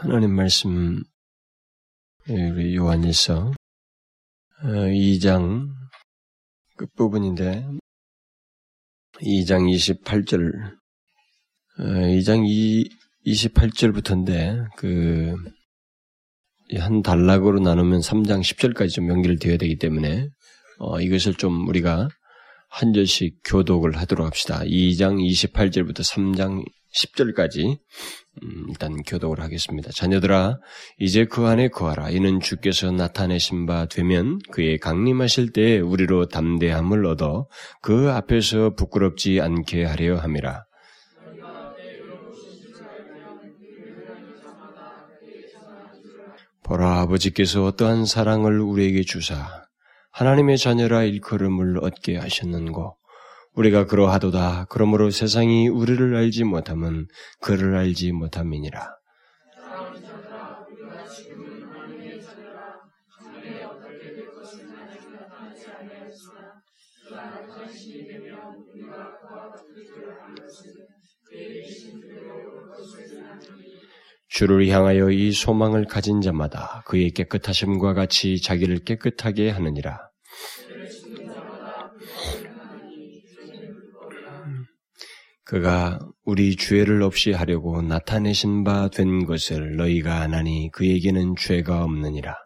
하나님 말씀 우리 요한일서 2장 어, 끝부분인데 2장 28절 2장 2, 28절부터인데 그 한 단락으로 나누면 3장 10절까지 좀 연결되어야 되기 때문에 어, 이것을 좀 우리가 한 절씩 교독을 하도록 합시다. 2장 28절부터 3장 10절까지 음, 일단 교독을 하겠습니다. 자녀들아 이제 그 안에 거하라. 이는 주께서 나타내신 바 되면 그의 강림하실 때에 우리로 담대함을 얻어 그 앞에서 부끄럽지 않게 하려 함이라. 보라 아버지께서 어떠한 사랑을 우리에게 주사 하나님의 자녀라 일컬음을 얻게 하셨는고 우리가 그러하도다. 그러므로 세상이 우리를 알지 못함은 그를 알지 못함이니라. 주를 향하여 이 소망을 가진 자마다 그의 깨끗하심과 같이 자기를 깨끗하게 하느니라. 그가 우리 죄를 없이 하려고 나타내신 바 된 것을 너희가 아나니 그에게는 죄가 없느니라.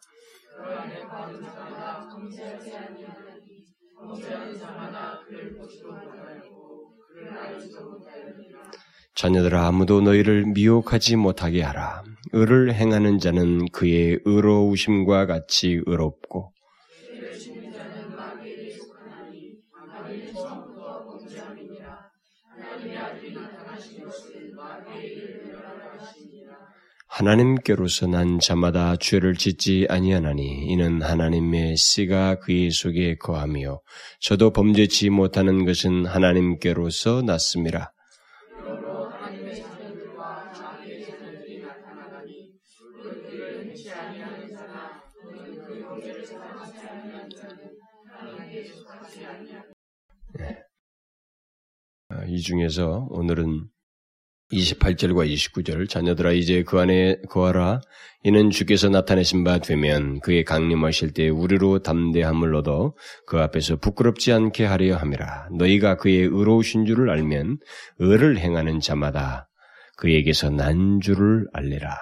자녀들아 아무도 너희를 미혹하지 못하게 하라. 의를 행하는 자는 그의 의로우심과 같이 의롭고 하나님께로서 난 자마다 죄를 짓지 아니하나니 이는 하나님의 씨가 그의 속에 거하며 저도 범죄치 못하는 것은 하나님께로서 났습니다. 이 중에서 오늘은 28절과 29절 자녀들아 이제 그 안에 거하라. 이는 주께서 나타내신 바 되면 그의 강림하실 때 우리로 담대함을 얻어 그 앞에서 부끄럽지 않게 하려 함이라. 너희가 그의 의로우신 줄을 알면 의를 행하는 자마다 그에게서 난 줄을 알리라.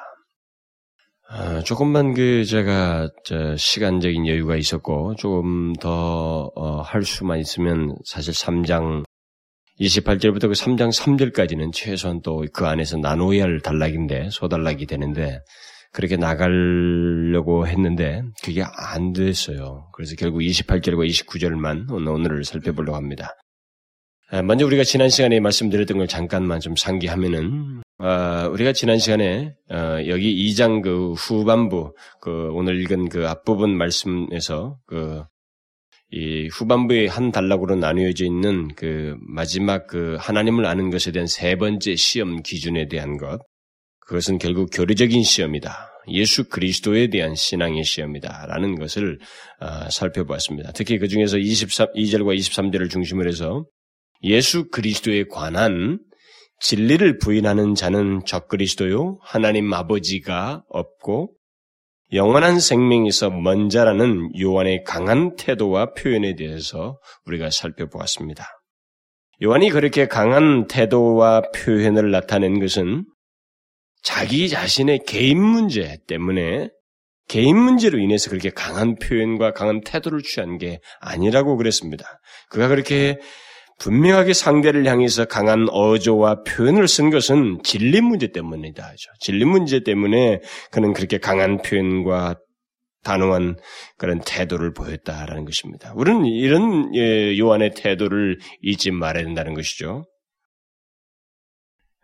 아, 조금만 그 제가 시간적인 여유가 있었고 조금 더할 어, 수만 있으면 사실 3장 28절부터 그 3장 3절까지는 최소한 또 그 안에서 나눠야 할 단락인데, 소단락이 되는데, 그렇게 나가려고 했는데, 그게 안 됐어요. 그래서 결국 28절과 29절만 오늘을 살펴보려고 합니다. 아, 먼저 우리가 지난 시간에 말씀드렸던 걸 잠깐만 좀 상기하면은, 아, 우리가 지난 시간에, 어, 여기 2장 그 후반부, 그 오늘 읽은 그 앞부분 말씀에서 그, 이 후반부의 한 단락으로 나누어져 있는 그 마지막 그 하나님을 아는 것에 대한 세 번째 시험 기준에 대한 것. 그것은 결국 교리적인 시험이다. 예수 그리스도에 대한 신앙의 시험이다. 라는 것을 어, 살펴보았습니다. 특히 그 중에서 23, 2절과 23절을 중심으로 해서 예수 그리스도에 관한 진리를 부인하는 자는 적그리스도요, 하나님 아버지가 없고 영원한 생명에서 먼 자라는 요한의 강한 태도와 표현에 대해서 우리가 살펴보았습니다. 요한이 그렇게 강한 태도와 표현을 나타낸 것은 자기 자신의 개인 문제 때문에 개인 문제로 인해서 그렇게 강한 표현과 강한 태도를 취한 게 아니라고 그랬습니다. 그가 그렇게 분명하게 상대를 향해서 강한 어조와 표현을 쓴 것은 진리 문제 때문이다. 진리 문제 때문에 그는 그렇게 강한 표현과 단호한 그런 태도를 보였다라는 것입니다. 우리는 이런 예, 요한의 태도를 잊지 말아야 된다는 것이죠.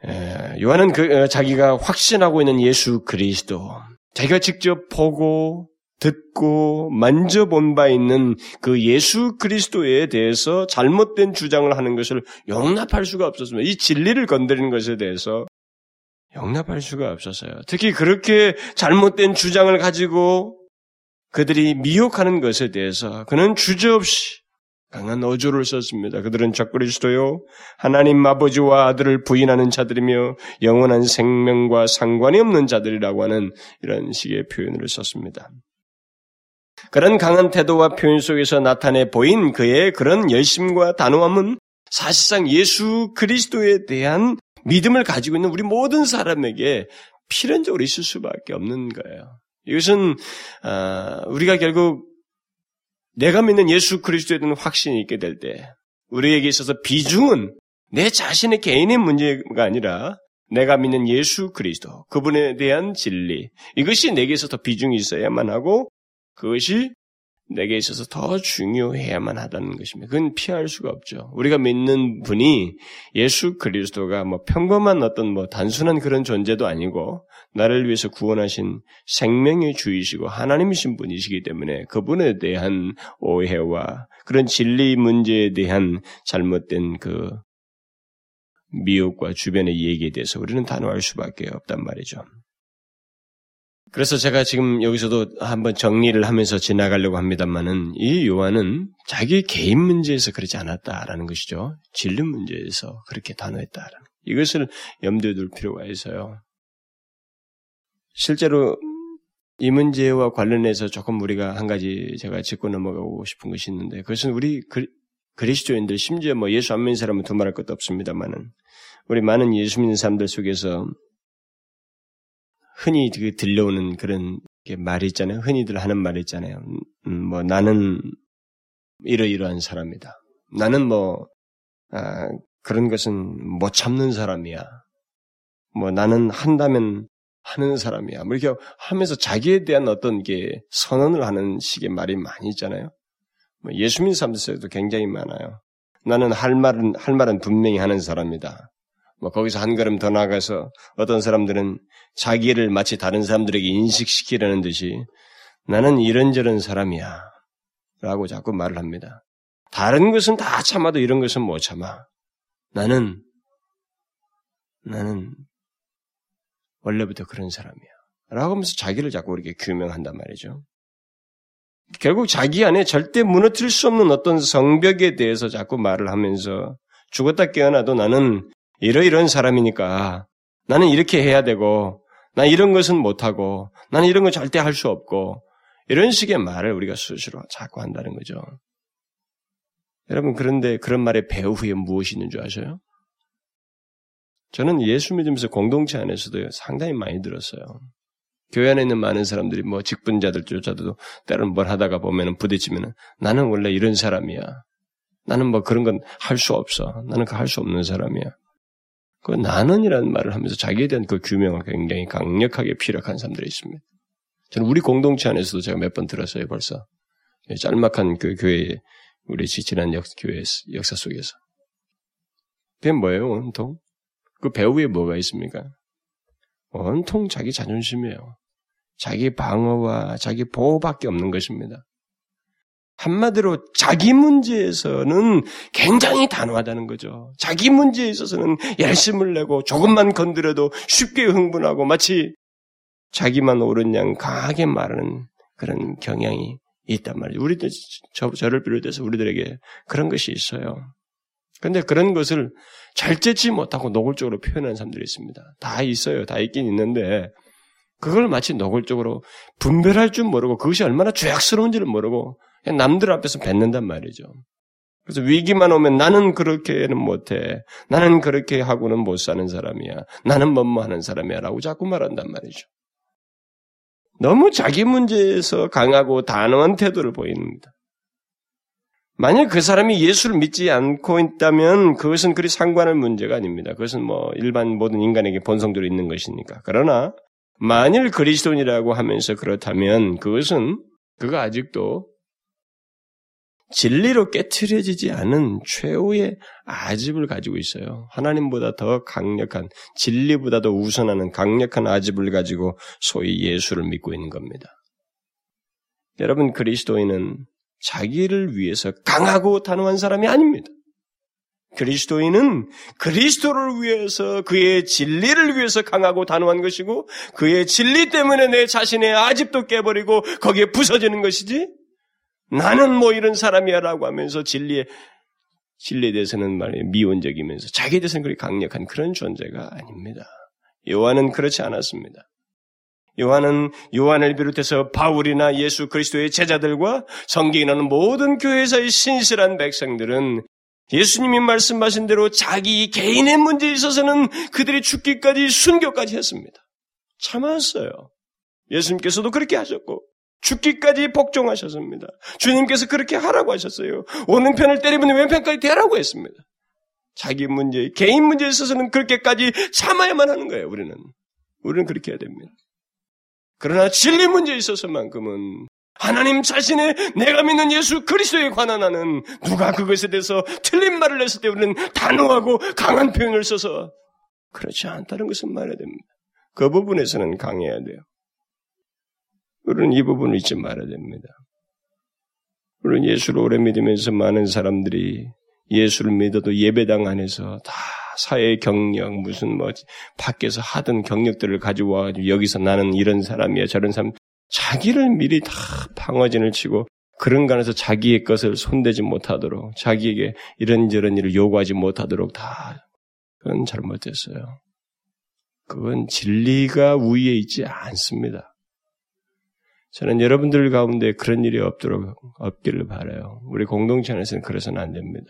예, 요한은 그 어, 자기가 확신하고 있는 예수 그리스도, 자기가 직접 보고 듣고 만져본 바 있는 그 예수 그리스도에 대해서 잘못된 주장을 하는 것을 용납할 수가 없었습니다. 이 진리를 건드리는 것에 대해서 용납할 수가 없었어요. 특히 그렇게 잘못된 주장을 가지고 그들이 미혹하는 것에 대해서 그는 주저없이 강한 어조를 썼습니다. 그들은 적그리스도요 하나님 아버지와 아들을 부인하는 자들이며 영원한 생명과 상관이 없는 자들이라고 하는 이런 식의 표현을 썼습니다. 그런 강한 태도와 표현 속에서 나타내 보인 그의 그런 열심과 단호함은 사실상 예수 그리스도에 대한 믿음을 가지고 있는 우리 모든 사람에게 필연적으로 있을 수밖에 없는 거예요. 이것은 아, 우리가 결국 내가 믿는 예수 그리스도에 대한 확신이 있게 될 때 우리에게 있어서 비중은 내 자신의 개인의 문제가 아니라 내가 믿는 예수 그리스도 그분에 대한 진리 이것이 내게 있어서 비중이 있어야만 하고 그것이 내게 있어서 더 중요해야만 하다는 것입니다. 그건 피할 수가 없죠. 우리가 믿는 분이 예수 그리스도가 뭐 평범한 어떤 뭐 단순한 그런 존재도 아니고 나를 위해서 구원하신 생명의 주이시고 하나님이신 분이시기 때문에 그분에 대한 오해와 그런 진리 문제에 대한 잘못된 그 미혹과 주변의 얘기에 대해서 우리는 단호할 수밖에 없단 말이죠. 그래서 제가 지금 여기서도 한번 정리를 하면서 지나가려고 합니다만은 이 요한은 자기 개인 문제에서 그러지 않았다라는 것이죠. 진리 문제에서 그렇게 단호했다라는 이것을 염두에 둘 필요가 있어요. 실제로 이 문제와 관련해서 조금 우리가 한 가지 제가 짚고 넘어가고 싶은 것이 있는데 그것은 우리 그리스도인들 심지어 뭐 예수 안 믿는 사람은 두말할 것도 없습니다만은 우리 많은 예수 믿는 사람들 속에서 흔히 그 들려오는 그런 말이 있잖아요. 흔히들 하는 말이 있잖아요. 음, 뭐 나는 이러이러한 사람이다. 나는 뭐 아, 그런 것은 못 참는 사람이야. 뭐 나는 한다면 하는 사람이야. 뭐 이렇게 하면서 자기에 대한 어떤 게 선언을 하는 식의 말이 많이 있잖아요. 뭐 예수 믿는 사람들에도 굉장히 많아요. 나는 할 말은 할 말은 분명히 하는 사람이다. 뭐 거기서 한 걸음 더 나가서 어떤 사람들은 자기를 마치 다른 사람들에게 인식시키려는 듯이 나는 이런저런 사람이야. 라고 자꾸 말을 합니다. 다른 것은 다 참아도 이런 것은 못 참아. 나는, 나는 원래부터 그런 사람이야. 라고 하면서 자기를 자꾸 이렇게 규명한단 말이죠. 결국 자기 안에 절대 무너뜨릴 수 없는 어떤 성벽에 대해서 자꾸 말을 하면서 죽었다 깨어나도 나는 이러이런 사람이니까 나는 이렇게 해야 되고 나 이런 것은 못하고 나는 이런 건 절대 할 수 없고 이런 식의 말을 우리가 수시로 자꾸 한다는 거죠. 여러분 그런데 그런 말의 배후 에 무엇이 있는 줄 아세요? 저는 예수 믿으면서 공동체 안에서도 상당히 많이 들었어요. 교회 안에 있는 많은 사람들이 뭐 직분자들조차도 때로는 뭘 하다가 보면은 부딪히면은 나는 원래 이런 사람이야. 나는 뭐 그런 건 할 수 없어. 나는 그 할 수 없는 사람이야. 그 나는이라는 말을 하면서 자기에 대한 그 규명을 굉장히 강력하게 피력한 사람들이 있습니다. 저는 우리 공동체 안에서도 제가 몇 번 들었어요, 벌써. 짤막한 그 교회, 우리 지난 역, 교회 역사 속에서. 그게 뭐예요, 온통? 그 배후에 뭐가 있습니까? 온통 자기 자존심이에요. 자기 방어와 자기 보호밖에 없는 것입니다. 한마디로 자기 문제에서는 굉장히 단호하다는 거죠. 자기 문제에 있어서는 열심을 내고 조금만 건드려도 쉽게 흥분하고 마치 자기만 옳은 양 강하게 말하는 그런 경향이 있단 말이죠. 우리들, 저, 저를 비롯해서 우리들에게 그런 것이 있어요. 근데 그런 것을 잘째지 못하고 노골적으로 표현하는 사람들이 있습니다. 다 있어요. 다 있긴 있는데, 그걸 마치 노골적으로 분별할 줄 모르고 그것이 얼마나 죄악스러운지를 모르고 남들 앞에서 뱉는단 말이죠. 그래서 위기만 오면 나는 그렇게는 못해. 나는 그렇게 하고는 못 사는 사람이야. 나는 뭐뭐 하는 사람이야. 라고 자꾸 말한단 말이죠. 너무 자기 문제에서 강하고 단호한 태도를 보입니다. 만약 그 사람이 예수를 믿지 않고 있다면 그것은 그리 상관할 문제가 아닙니다. 그것은 뭐 일반 모든 인간에게 본성대로 있는 것이니까. 그러나 만일 그리스도인이라고 하면서 그렇다면 그것은 그가 아직도 진리로 깨트려지지 않은 최후의 아집을 가지고 있어요. 하나님보다 더 강력한, 진리보다도 우선하는 강력한 아집을 가지고 소위 예수를 믿고 있는 겁니다. 여러분, 그리스도인은 자기를 위해서 강하고 단호한 사람이 아닙니다. 그리스도인은 그리스도를 위해서 그의 진리를 위해서 강하고 단호한 것이고 그의 진리 때문에 내 자신의 아집도 깨버리고 거기에 부서지는 것이지 나는 뭐 이런 사람이야라고 하면서 진리에 진리에 대해서는 말이에요 미온적이면서 자기에 대해서는 그렇게 강력한 그런 존재가 아닙니다. 요한은 그렇지 않았습니다. 요한은 요한을 비롯해서 바울이나 예수 그리스도의 제자들과 성경에 나오는 모든 교회에서의 신실한 백성들은 예수님이 말씀하신 대로 자기 개인의 문제에 있어서는 그들이 죽기까지 순교까지 했습니다. 참았어요. 예수님께서도 그렇게 하셨고 죽기까지 복종하셨습니다. 주님께서 그렇게 하라고 하셨어요. 오른편을 때리면 왼편까지 대라고 했습니다. 자기 문제, 개인 문제에 있어서는 그렇게까지 참아야만 하는 거예요, 우리는. 우리는 그렇게 해야 됩니다. 그러나 진리 문제에 있어서만큼은 하나님 자신의 내가 믿는 예수 그리스도에 관한 하는 누가 그것에 대해서 틀린 말을 했을 때 우리는 단호하고 강한 표현을 써서 그렇지 않다는 것을 말해야 됩니다. 그 부분에서는 강해야 돼요. 우리는 이 부분을 잊지 말아야 됩니다. 우리는 예수를 오래 믿으면서 많은 사람들이 예수를 믿어도 예배당 안에서 다 사회 경력, 무슨 뭐, 밖에서 하던 경력들을 가지고 와가지고 여기서 나는 이런 사람이야, 저런 사람, 자기를 미리 다 방어진을 치고 그런 간에서 자기의 것을 손대지 못하도록 자기에게 이런저런 일을 요구하지 못하도록 다 그건 잘못됐어요. 그건 진리가 위에 있지 않습니다. 저는 여러분들 가운데 그런 일이 없도록 없기를 바라요. 우리 공동체 안에서는 그래서는 안 됩니다.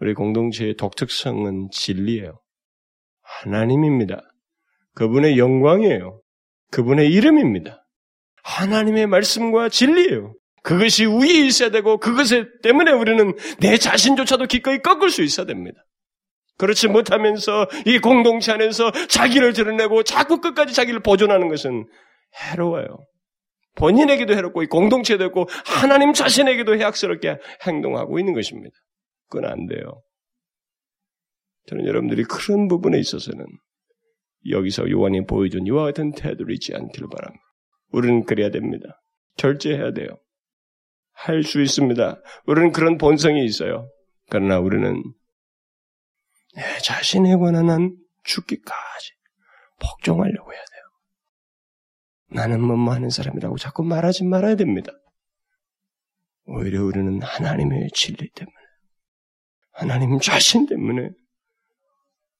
우리 공동체의 독특성은 진리예요. 하나님입니다. 그분의 영광이에요. 그분의 이름입니다. 하나님의 말씀과 진리예요. 그것이 위에 있어야 되고 그것 때문에 우리는 내 자신조차도 기꺼이 꺾을 수 있어야 됩니다. 그렇지 못하면서 이 공동체 안에서 자기를 드러내고 자꾸 끝까지 자기를 보존하는 것은 해로워요. 본인에게도 해롭고 이 공동체도 했고 하나님 자신에게도 해악스럽게 행동하고 있는 것입니다. 그건 안 돼요. 저는 여러분들이 그런 부분에 있어서는 여기서 요한이 보여준 이와 같은 태도를 잊지 않기를 바랍니다. 우리는 그래야 됩니다. 절제해야 돼요. 할 수 있습니다. 우리는 그런 본성이 있어요. 그러나 우리는 내 자신에 관한 한 죽기까지 복종하려고 해야 돼요. 나는 뭐뭐 하는 사람이라고 자꾸 말하지 말아야 됩니다. 오히려 우리는 하나님의 진리 때문에, 하나님 자신 때문에,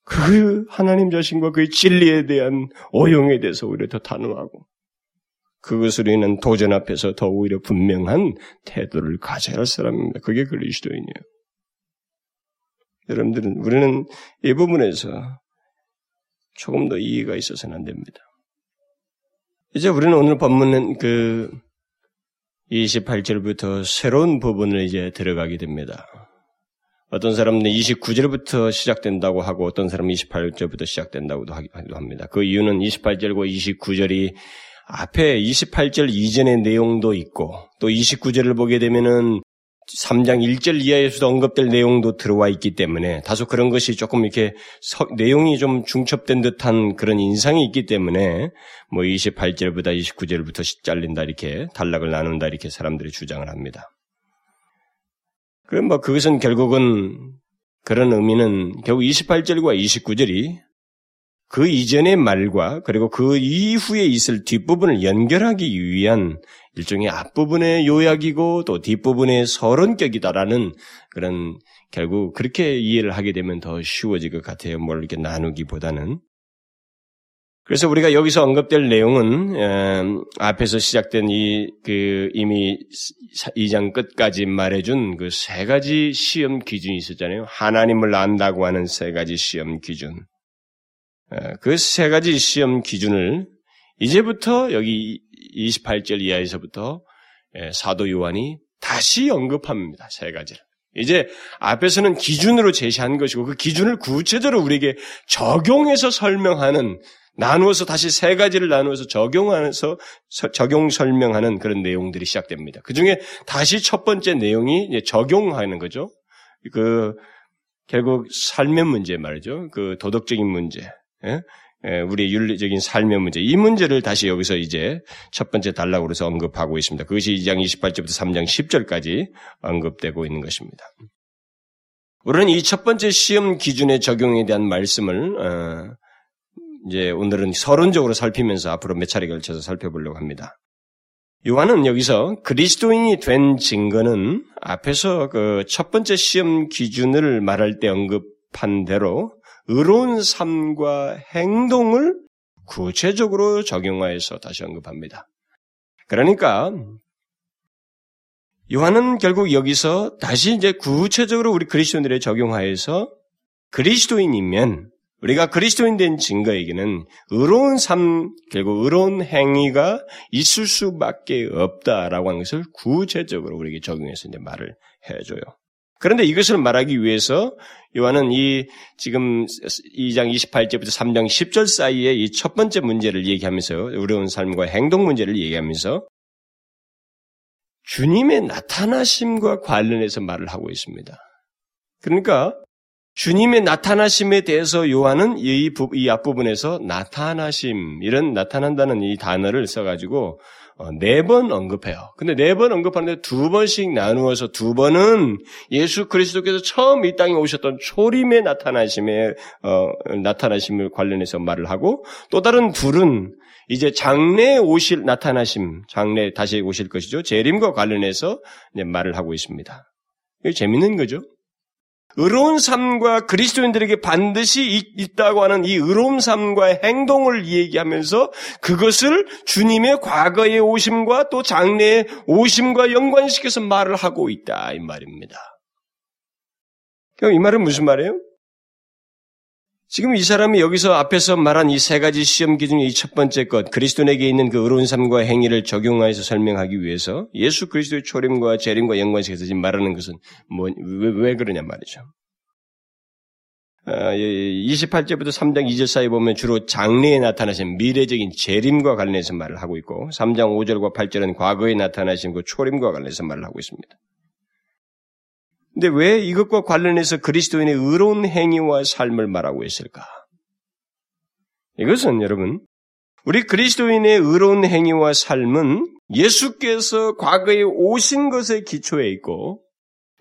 그 하나님 자신과 그의 진리에 대한 오용에 대해서 오히려 더 단호하고, 그것으로 인한 도전 앞에서 더 오히려 분명한 태도를 가져야 할 사람입니다. 그게 그리스도인이에요. 여러분들은 우리는 이 부분에서 조금 더 이해가 있어서는 안 됩니다. 이제 우리는 오늘 본문은 그 28절부터 새로운 부분을 이제 들어가게 됩니다. 어떤 사람은 29절부터 시작된다고 하고 어떤 사람은 28절부터 시작된다고도 하기도 합니다. 그 이유는 28절과 29절이 앞에 28절 이전의 내용도 있고 또 29절을 보게 되면은 3장 1절 이하에서도 언급될 내용도 들어와 있기 때문에 다소 그런 것이 조금 이렇게 서, 내용이 좀 중첩된 듯한 그런 인상이 있기 때문에 뭐 28절보다 29절부터 잘린다 이렇게 단락을 나눈다 이렇게 사람들이 주장을 합니다. 그럼 뭐 그것은 결국은 그런 의미는 결국 28절과 29절이 그 이전의 말과 그리고 그 이후에 있을 뒷부분을 연결하기 위한 일종의 앞부분의 요약이고 또 뒷부분의 서론격이다라는 그런 결국 그렇게 이해를 하게 되면 더 쉬워질 것 같아요. 뭘 이렇게 나누기보다는. 그래서 우리가 여기서 언급될 내용은 에, 앞에서 시작된 이 그 이미 2장 끝까지 말해준 그 세 가지 시험 기준이 있었잖아요. 하나님을 안다고 하는 세 가지 시험 기준. 그 세 가지 시험 기준을 이제부터 여기 28절 이하에서부터 사도 요한이 다시 언급합니다. 세 가지를. 이제 앞에서는 기준으로 제시한 것이고 그 기준을 구체적으로 우리에게 적용해서 설명하는 나누어서 다시 세 가지를 나누어서 적용하면서 적용 설명하는 그런 내용들이 시작됩니다. 그 중에 다시 첫 번째 내용이 적용하는 거죠. 그 결국 삶의 문제 말이죠. 그 도덕적인 문제. 예? 예, 우리의 윤리적인 삶의 문제, 이 문제를 다시 여기서 이제 첫 번째 단락으로서 언급하고 있습니다. 그것이 2장 28절부터 3장 10절까지 언급되고 있는 것입니다. 우리는 이 첫 번째 시험 기준의 적용에 대한 말씀을 어, 이제 오늘은 서론적으로 살피면서 앞으로 몇 차례 걸쳐서 살펴보려고 합니다. 요한은 여기서 그리스도인이 된 증거는 앞에서 그 첫 번째 시험 기준을 말할 때 언급한 대로 의로운 삶과 행동을 구체적으로 적용하여서 다시 언급합니다. 그러니까 요한은 결국 여기서 다시 이제 구체적으로 우리 그리스도인들에 적용하여서 그리스도인이면 우리가 그리스도인 된 증거에게는 의로운 삶, 결국 의로운 행위가 있을 수밖에 없다라고 하는 것을 구체적으로 우리에게 적용해서 이제 말을 해줘요. 그런데 이것을 말하기 위해서 요한은 이 지금 2장 28절부터 3장 10절 사이에 이 첫 번째 문제를 얘기하면서 의로운 삶과 행동 문제를 얘기하면서 주님의 나타나심과 관련해서 말을 하고 있습니다. 그러니까 주님의 나타나심에 대해서 요한은 이, 이 앞부분에서 나타나심, 이런 나타난다는 이 단어를 써가지고 어, 네 번 언급해요. 근데 네 번 언급하는데 두 번씩 나누어서 두 번은 예수 그리스도께서 처음 이 땅에 오셨던 초림의 나타나심에 어, 나타나심을 관련해서 말을 하고 또 다른 둘은 이제 장래에 오실 나타나심, 장래 다시 오실 것이죠. 재림과 관련해서 말을 하고 있습니다. 이게 재밌는 거죠. 의로운 삶과 그리스도인들에게 반드시 있다고 하는 이 의로운 삶과 행동을 얘기하면서 그것을 주님의 과거의 오심과 또 장래의 오심과 연관시켜서 말을 하고 있다 이 말입니다. 이 말은 무슨 말이에요? 지금 이 사람이 여기서 앞에서 말한 이 세 가지 시험 기준의 이첫 번째 것, 그리스도에게 있는 그 의로운 삶과 행위를 적용하여서 설명하기 위해서 예수 그리스도의 초림과 재림과 연관시켜서 지금 말하는 것은 뭐, 왜, 왜 그러냐 말이죠. 28절부터 아, 3장 2절 사이 보면 주로 장래에 나타나신 미래적인 재림과 관련해서 말을 하고 있고 3장 5절과 8절은 과거에 나타나신 그 초림과 관련해서 말을 하고 있습니다. 근데 왜 이것과 관련해서 그리스도인의 의로운 행위와 삶을 말하고 있을까? 이것은 여러분, 우리 그리스도인의 의로운 행위와 삶은 예수께서 과거에 오신 것에 기초해 있고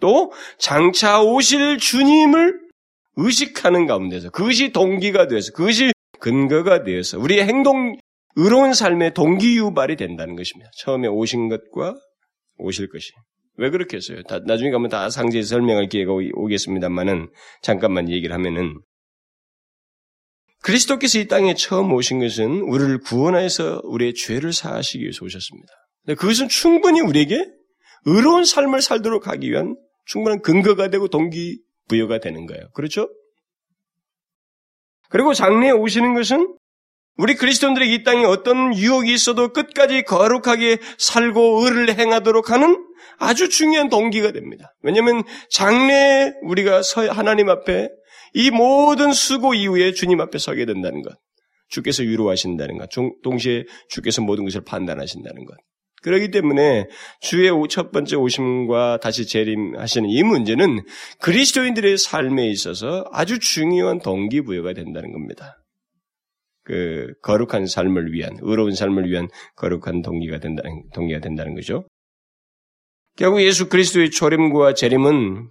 또 장차 오실 주님을 의식하는 가운데서 그것이 동기가 되어서 그것이 근거가 되어서 우리의 행동, 의로운 삶의 동기 유발이 된다는 것입니다. 처음에 오신 것과 오실 것이. 왜 그렇게 했어요? 다, 나중에 가면 다 상세히 설명할 기회가 오겠습니다만은 잠깐만 얘기를 하면은 그리스도께서 이 땅에 처음 오신 것은 우리를 구원하여서 우리의 죄를 사하시기 위해서 오셨습니다. 그것은 충분히 우리에게 의로운 삶을 살도록 하기 위한 충분한 근거가 되고 동기 부여가 되는 거예요. 그렇죠? 그리고 장래에 오시는 것은 우리 그리스도인들에게 이 땅에 어떤 유혹이 있어도 끝까지 거룩하게 살고 의를 행하도록 하는 아주 중요한 동기가 됩니다. 왜냐하면 장래에 우리가 하나님 앞에 이 모든 수고 이후에 주님 앞에 서게 된다는 것. 주께서 위로하신다는 것. 동시에 주께서 모든 것을 판단하신다는 것. 그렇기 때문에 주의 첫 번째 오심과 다시 재림하시는 이 문제는 그리스도인들의 삶에 있어서 아주 중요한 동기부여가 된다는 겁니다. 그 거룩한 삶을 위한 의로운 삶을 위한 거룩한 동기가 된다는 동기가 된다는 거죠. 결국 예수 그리스도의 초림과 재림은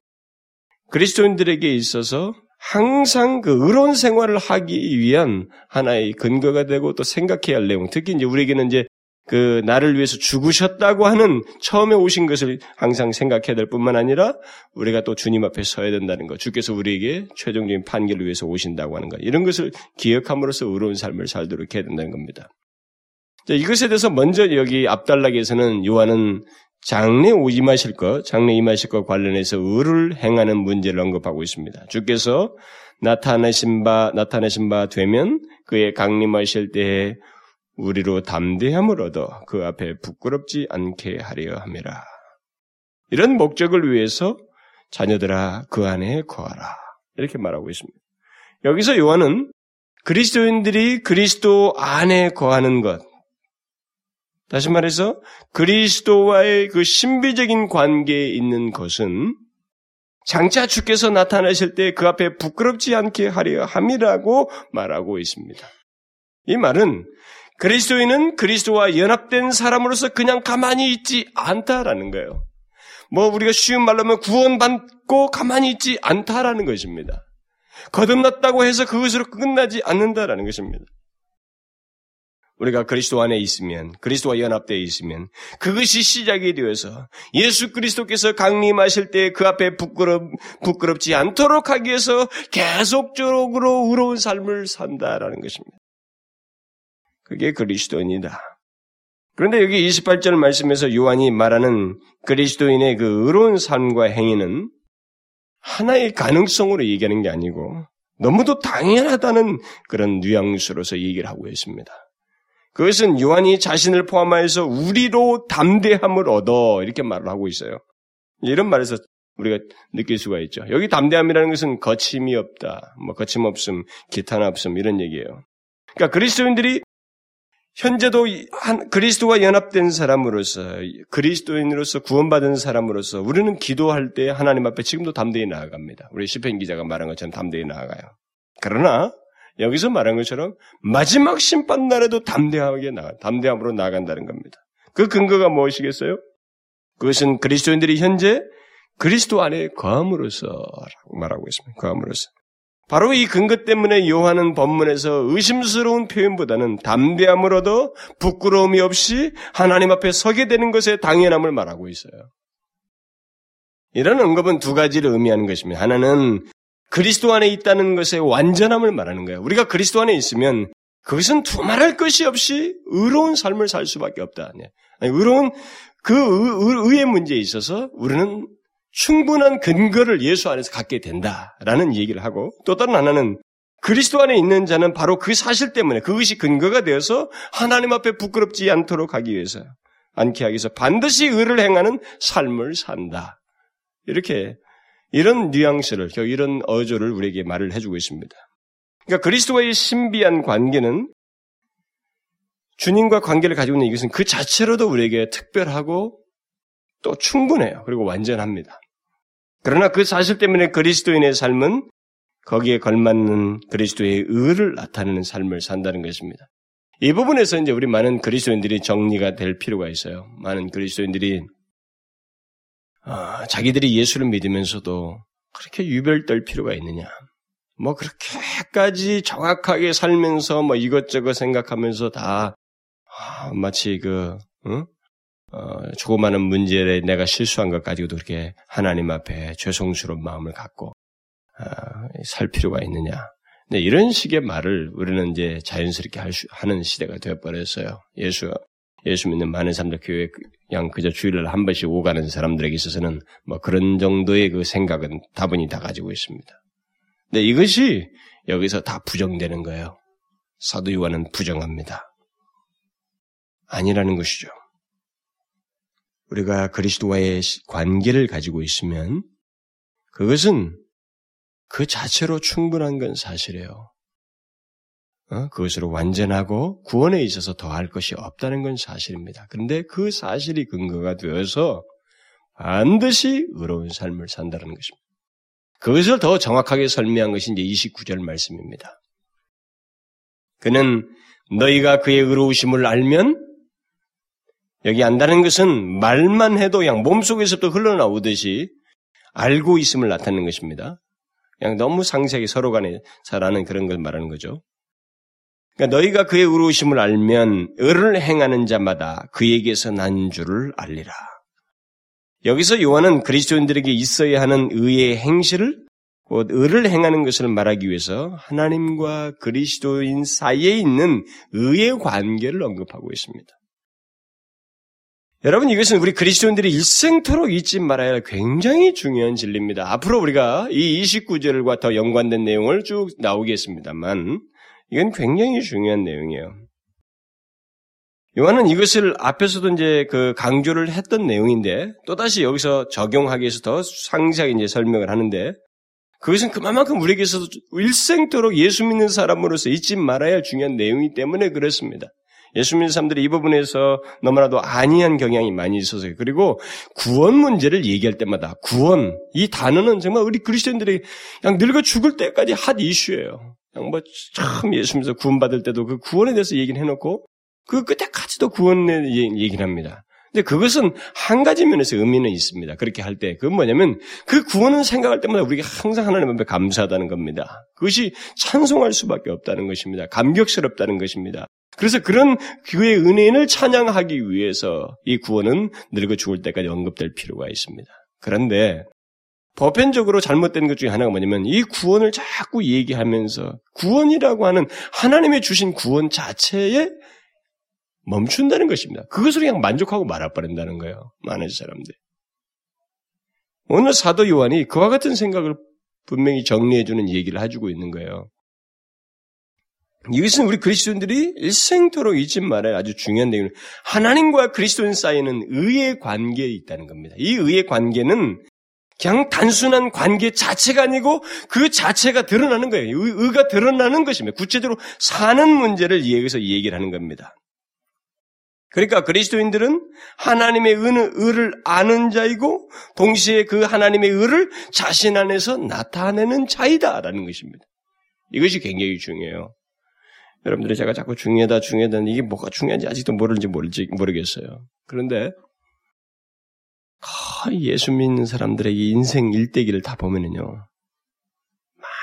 그리스도인들에게 있어서 항상 그 의로운 생활을 하기 위한 하나의 근거가 되고 또 생각해야 할 내용. 특히 이제 우리에게는 이제 그 나를 위해서 죽으셨다고 하는 처음에 오신 것을 항상 생각해야 될 뿐만 아니라 우리가 또 주님 앞에 서야 된다는 것. 주께서 우리에게 최종적인 판결을 위해서 오신다고 하는 것. 이런 것을 기억함으로써 의로운 삶을 살도록 해야 된다는 겁니다. 자, 이것에 대해서 먼저 여기 앞달락에서는 요한은 장래 오지 마실 것, 장래 임하실 것 관련해서 의를 행하는 문제를 언급하고 있습니다. 주께서 나타내신 바, 나타내신 바 되면 그의 강림하실 때에 우리로 담대함을 얻어 그 앞에 부끄럽지 않게 하려 함이라. 이런 목적을 위해서 자녀들아 그 안에 거하라. 이렇게 말하고 있습니다. 여기서 요한은 그리스도인들이 그리스도 안에 거하는 것, 다시 말해서 그리스도와의 그 신비적인 관계에 있는 것은 장차 주께서 나타나실 때 그 앞에 부끄럽지 않게 하려 함이라고 말하고 있습니다. 이 말은 그리스도인은 그리스도와 연합된 사람으로서 그냥 가만히 있지 않다라는 거예요. 뭐 우리가 쉬운 말로 하면 구원받고 가만히 있지 않다라는 것입니다. 거듭났다고 해서 그것으로 끝나지 않는다라는 것입니다. 우리가 그리스도 안에 있으면, 그리스도와 연합되어 있으면, 그것이 시작이 되어서 예수 그리스도께서 강림하실 때 그 앞에 부끄럽, 부끄럽지 않도록 하기 위해서 계속적으로 의로운 삶을 산다라는 것입니다. 그게 그리스도인이다. 그런데 여기 28절 말씀에서 요한이 말하는 그리스도인의 그 의로운 삶과 행위는 하나의 가능성으로 얘기하는 게 아니고 너무도 당연하다는 그런 뉘앙스로서 얘기를 하고 있습니다. 그것은 요한이 자신을 포함하여서 우리로 담대함을 얻어 이렇게 말을 하고 있어요. 이런 말에서 우리가 느낄 수가 있죠. 여기 담대함이라는 것은 거침이 없다, 뭐 거침없음, 기탄 없음 이런 얘기예요. 그러니까 그리스도인들이 현재도 한 그리스도와 연합된 사람으로서 그리스도인으로서 구원받은 사람으로서 우리는 기도할 때 하나님 앞에 지금도 담대히 나아갑니다. 우리 시편 기자가 말한 것처럼 담대히 나아가요. 그러나 여기서 말한 것처럼 마지막 심판 날에도 담대하게 나가 담대함으로 나간다는 겁니다. 그 근거가 무엇이겠어요? 그것은 그리스도인들이 현재 그리스도 안에 거함으로써라고 말하고 있습니다. 거함으로써. 바로 이 근거 때문에 요한은 본문에서 의심스러운 표현보다는 담대함으로도 부끄러움이 없이 하나님 앞에 서게 되는 것의 당연함을 말하고 있어요. 이런 언급은 두 가지를 의미하는 것입니다. 하나는 그리스도 안에 있다는 것의 완전함을 말하는 거예요. 우리가 그리스도 안에 있으면 그것은 두말할 것이 없이 의로운 삶을 살 수밖에 없다. 의로운 그 의의 문제에 있어서 우리는 충분한 근거를 예수 안에서 갖게 된다라는 얘기를 하고 또 다른 하나는 그리스도 안에 있는 자는 바로 그 사실 때문에 그것이 근거가 되어서 하나님 앞에 부끄럽지 않도록 하기 위해서 않게 하기 위해서 반드시 의를 행하는 삶을 산다. 이렇게 이런 뉘앙스를 이런 어조를 우리에게 말을 해주고 있습니다. 그러니까 그리스도와의 신비한 관계는 주님과 관계를 가지고 있는 이것은 그 자체로도 우리에게 특별하고 또 충분해요. 그리고 완전합니다. 그러나 그 사실 때문에 그리스도인의 삶은 거기에 걸맞는 그리스도의 의를 나타내는 삶을 산다는 것입니다. 이 부분에서 이제 우리 많은 그리스도인들이 정리가 될 필요가 있어요. 많은 그리스도인들이 어, 자기들이 예수를 믿으면서도 그렇게 유별떨 필요가 있느냐? 뭐 그렇게까지 정확하게 살면서 뭐 이것저것 생각하면서 다 아, 마치 그 응? 어, 조그마한 문제에 내가 실수한 것 가지고도 그렇게 하나님 앞에 죄송스러운 마음을 갖고 어, 살 필요가 있느냐. 네, 이런 식의 말을 우리는 이제 자연스럽게 할 수, 하는 시대가 되어버렸어요. 예수, 예수 믿는 많은 사람들 교회 그냥 그저 주일을 한 번씩 오가는 사람들에게 있어서는 뭐 그런 정도의 그 생각은 다분히 다 가지고 있습니다. 근데 이것이 여기서 다 부정되는 거예요. 사도 요한은 부정합니다. 아니라는 것이죠. 우리가 그리스도와의 관계를 가지고 있으면 그것은 그 자체로 충분한 건 사실이에요. 어? 그것으로 완전하고 구원에 있어서 더할 것이 없다는 건 사실입니다. 그런데 그 사실이 근거가 되어서 반드시 의로운 삶을 산다는 것입니다. 그것을 더 정확하게 설명한 것이 이제 29절 말씀입니다. 그는 너희가 그의 의로우심을 알면 여기 안다는 것은 말만 해도 그냥 몸속에서부터 흘러나오듯이 알고 있음을 나타내는 것입니다. 그냥 너무 상세하게 서로 간에 잘 아는 그런 걸 말하는 거죠. 그러니까 너희가 그의 의로우심을 알면 을을 행하는 자마다 그에게서 난 줄을 알리라. 여기서 요한은 그리스도인들에게 있어야 하는 의의 행실을 곧 을을 행하는 것을 말하기 위해서 하나님과 그리스도인 사이에 있는 의의 관계를 언급하고 있습니다. 여러분 이것은 우리 그리스도인들이 일생토록 잊지 말아야 할 굉장히 중요한 진리입니다. 앞으로 우리가 이 29절과 더 연관된 내용을 쭉 나오겠습니다만 이건 굉장히 중요한 내용이에요. 요한은 이것을 앞에서도 이제 그 강조를 했던 내용인데 또다시 여기서 적용하기 위해서 더 상세하게 이제 설명을 하는데 그것은 그만큼 우리에게서도 일생토록 예수 믿는 사람으로서 잊지 말아야 할 중요한 내용이기 때문에 그렇습니다. 예수 믿는 사람들이 이 부분에서 너무나도 아니한 경향이 많이 있어서 그리고 구원 문제를 얘기할 때마다 구원 이 단어는 정말 우리 그리스도인들이 그냥 늙어 죽을 때까지 핫 이슈예요. 그냥 뭐참 예수 믿어서 구원 받을 때도 그 구원에 대해서 얘기를 해놓고 그 끝에까지도 구원에 얘기를 합니다. 근데 그것은 한 가지 면에서 의미는 있습니다. 그렇게 할 때. 그건 뭐냐면 그 구원을 생각할 때마다 우리가 항상 하나님 앞에 감사하다는 겁니다. 그것이 찬송할 수밖에 없다는 것입니다. 감격스럽다는 것입니다. 그래서 그런 그의 은혜인을 찬양하기 위해서 이 구원은 늙어 죽을 때까지 언급될 필요가 있습니다. 그런데 보편적으로 잘못된 것 중에 하나가 뭐냐면 이 구원을 자꾸 얘기하면서 구원이라고 하는 하나님의 주신 구원 자체에 멈춘다는 것입니다. 그것으로 그냥 만족하고 말아버린다는 거예요. 많은 사람들. 오늘 사도 요한이 그와 같은 생각을 분명히 정리해주는 얘기를 해주고 있는 거예요. 이것은 우리 그리스도인들이 일생토록 잊지 말아야 아주 중요한 내용은 하나님과 그리스도인 사이에는 의의 관계에 있다는 겁니다. 이 의의 관계는 그냥 단순한 관계 자체가 아니고 그 자체가 드러나는 거예요. 의, 가 드러나는 것입니다. 구체적으로 사는 문제를 여기서 얘기를 하는 겁니다. 그러니까 그리스도인들은 하나님의 의, 의를 아는 자이고 동시에 그 하나님의 의를 자신 안에서 나타내는 자이다라는 것입니다. 이것이 굉장히 중요해요. 여러분들이 제가 자꾸 중요하다 중요하다 이게 뭐가 중요한지 아직도 모르는지 모르지, 모르겠어요. 그런데 거의 예수 믿는 사람들의 인생 일대기를 다 보면은요.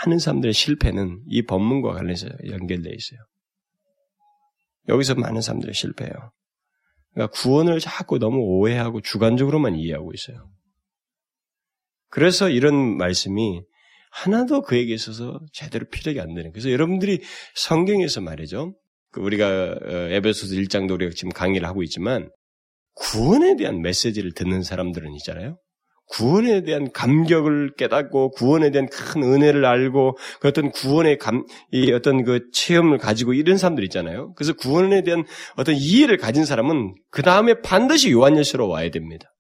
많은 사람들의 실패는 이 법문과 관련해서 연결되어 있어요. 여기서 많은 사람들이 실패해요. 그러니까 구원을 자꾸 너무 오해하고 주관적으로만 이해하고 있어요. 그래서 이런 말씀이 하나도 그에게 있어서 제대로 필요하게 안 되는. 그래서 여러분들이 성경에서 말이죠. 그 우리가 어, 에베소서 1장도 우리가 지금 강의를 하고 있지만 구원에 대한 메시지를 듣는 사람들은 있잖아요. 구원에 대한 감격을 깨닫고 구원에 대한 큰 은혜를 알고 그 어떤 구원의 감, 이 어떤 그 체험을 가지고 이런 사람들 있잖아요. 그래서 구원에 대한 어떤 이해를 가진 사람은 그 다음에 반드시 요한일서로 와야 됩니다.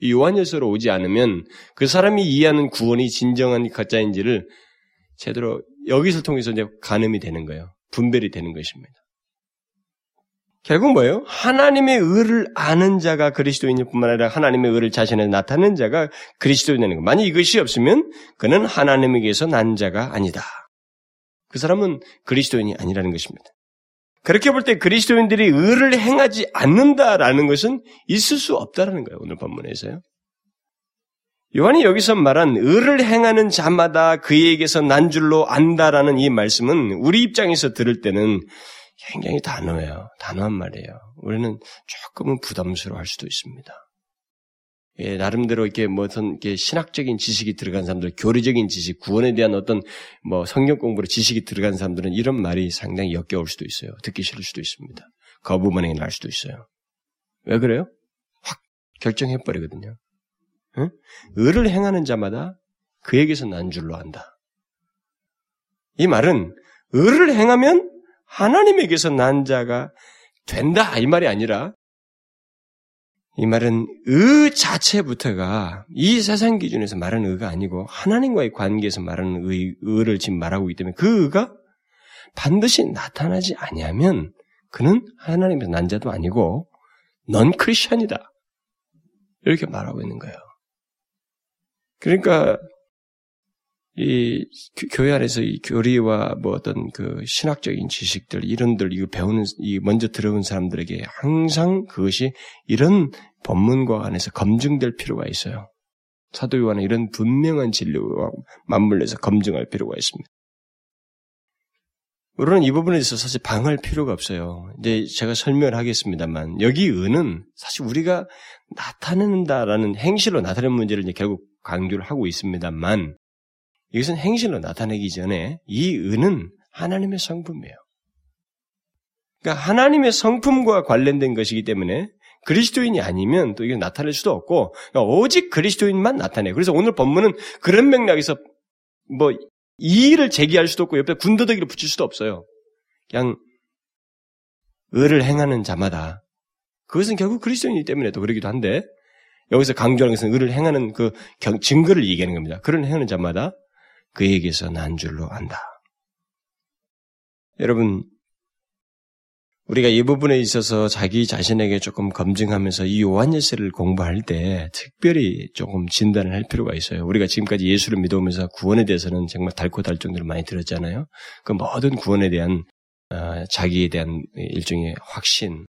이 요한일서로 오지 않으면 그 사람이 이해하는 구원이 진정한 가짜인지를 제대로 여기서 통해서 이제 가늠이 되는 거예요. 분별이 되는 것입니다. 결국 뭐예요? 하나님의 의를 아는 자가 그리스도인일 뿐만 아니라 하나님의 의를 자신에 나타내는 자가 그리스도인이라는 거. 만약 이것이 없으면 그는 하나님에게서 난 자가 아니다. 그 사람은 그리스도인이 아니라는 것입니다. 그렇게 볼 때 그리스도인들이 의를 행하지 않는다라는 것은 있을 수 없다라는 거예요. 오늘 본문에서요. 요한이 여기서 말한 의를 행하는 자마다 그에게서 난 줄로 안다라는 이 말씀은 우리 입장에서 들을 때는 굉장히 단호해요. 단호한 말이에요. 우리는 조금은 부담스러워할 수도 있습니다. 예, 나름대로 이렇게 뭐 어떤 이렇게 신학적인 지식이 들어간 사람들, 교리적인 지식, 구원에 대한 어떤 뭐 성경 공부로 지식이 들어간 사람들은 이런 말이 상당히 역겨울 수도 있어요. 듣기 싫을 수도 있습니다. 거부 반응이 날 수도 있어요. 왜 그래요? 확 결정해 버리거든요. 응? 의를 행하는 자마다 그에게서 난 줄로 안다. 이 말은 의를 행하면 하나님에게서 난 자가 된다 이 말이 아니라 이 말은 의 자체부터가 이 세상 기준에서 말하는 의가 아니고 하나님과의 관계에서 말하는 의, 의를 지금 말하고 있기 때문에 그 의가 반드시 나타나지 아니하면 그는 하나님에서 난 자도 아니고 넌 크리스천이다. 이렇게 말하고 있는 거예요. 그러니까 이 교회 안에서 이 교리와 뭐 어떤 그 신학적인 지식들 이런들 이거 배우는 이 먼저 들어온 사람들에게 항상 그것이 이런 법문과 관해서 검증될 필요가 있어요. 사도 요한은 이런 분명한 진료와 맞물려서 검증할 필요가 있습니다. 우리는 이 부분에 있어서 사실 방할 필요가 없어요. 이제 제가 설명을 하겠습니다만 여기 의는 사실 우리가 나타낸다라는 행실로 나타내는 문제를 이제 결국 강조를 하고 있습니다만 이것은 행실로 나타내기 전에 이 은은 하나님의 성품이에요. 그러니까 하나님의 성품과 관련된 것이기 때문에 그리스도인이 아니면 또 이게 나타낼 수도 없고 그러니까 오직 그리스도인만 나타내요. 그래서 오늘 본문은 그런 맥락에서 뭐 이의를 제기할 수도 없고 옆에 군더더기를 붙일 수도 없어요. 그냥 의를 행하는 자마다 그것은 결국 그리스도인이기 때문에 또 그러기도 한데 여기서 강조하는 것은 의를 행하는 그 증거를 얘기하는 겁니다. 그를 행하는 자마다 그에게서 난 줄로 안다. 여러분, 우리가 이 부분에 있어서 자기 자신에게 조금 검증하면서 이 요한예세를 공부할 때 특별히 조금 진단을 할 필요가 있어요. 우리가 지금까지 예수를 믿어오면서 구원에 대해서는 정말 달고 달 정도로 많이 들었잖아요. 그 모든 구원에 대한 어, 자기에 대한 일종의 확신,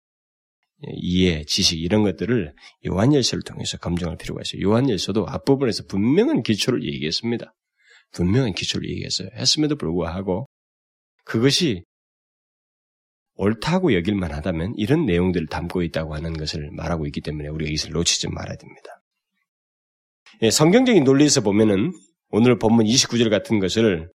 이해, 지식 이런 것들을 요한예서를 통해서 검증할 필요가 있어요. 요한예서도 앞부분에서 분명한 기초를 얘기했습니다. 분명한 기초를 얘기했어요. 했음에도 불구하고 그것이 옳다고 여길만 하다면 이런 내용들을 담고 있다고 하는 것을 말하고 있기 때문에 우리가 이것을 놓치지 말아야 됩니다. 예, 성경적인 논리에서 보면은 오늘 본문 29절 같은 것을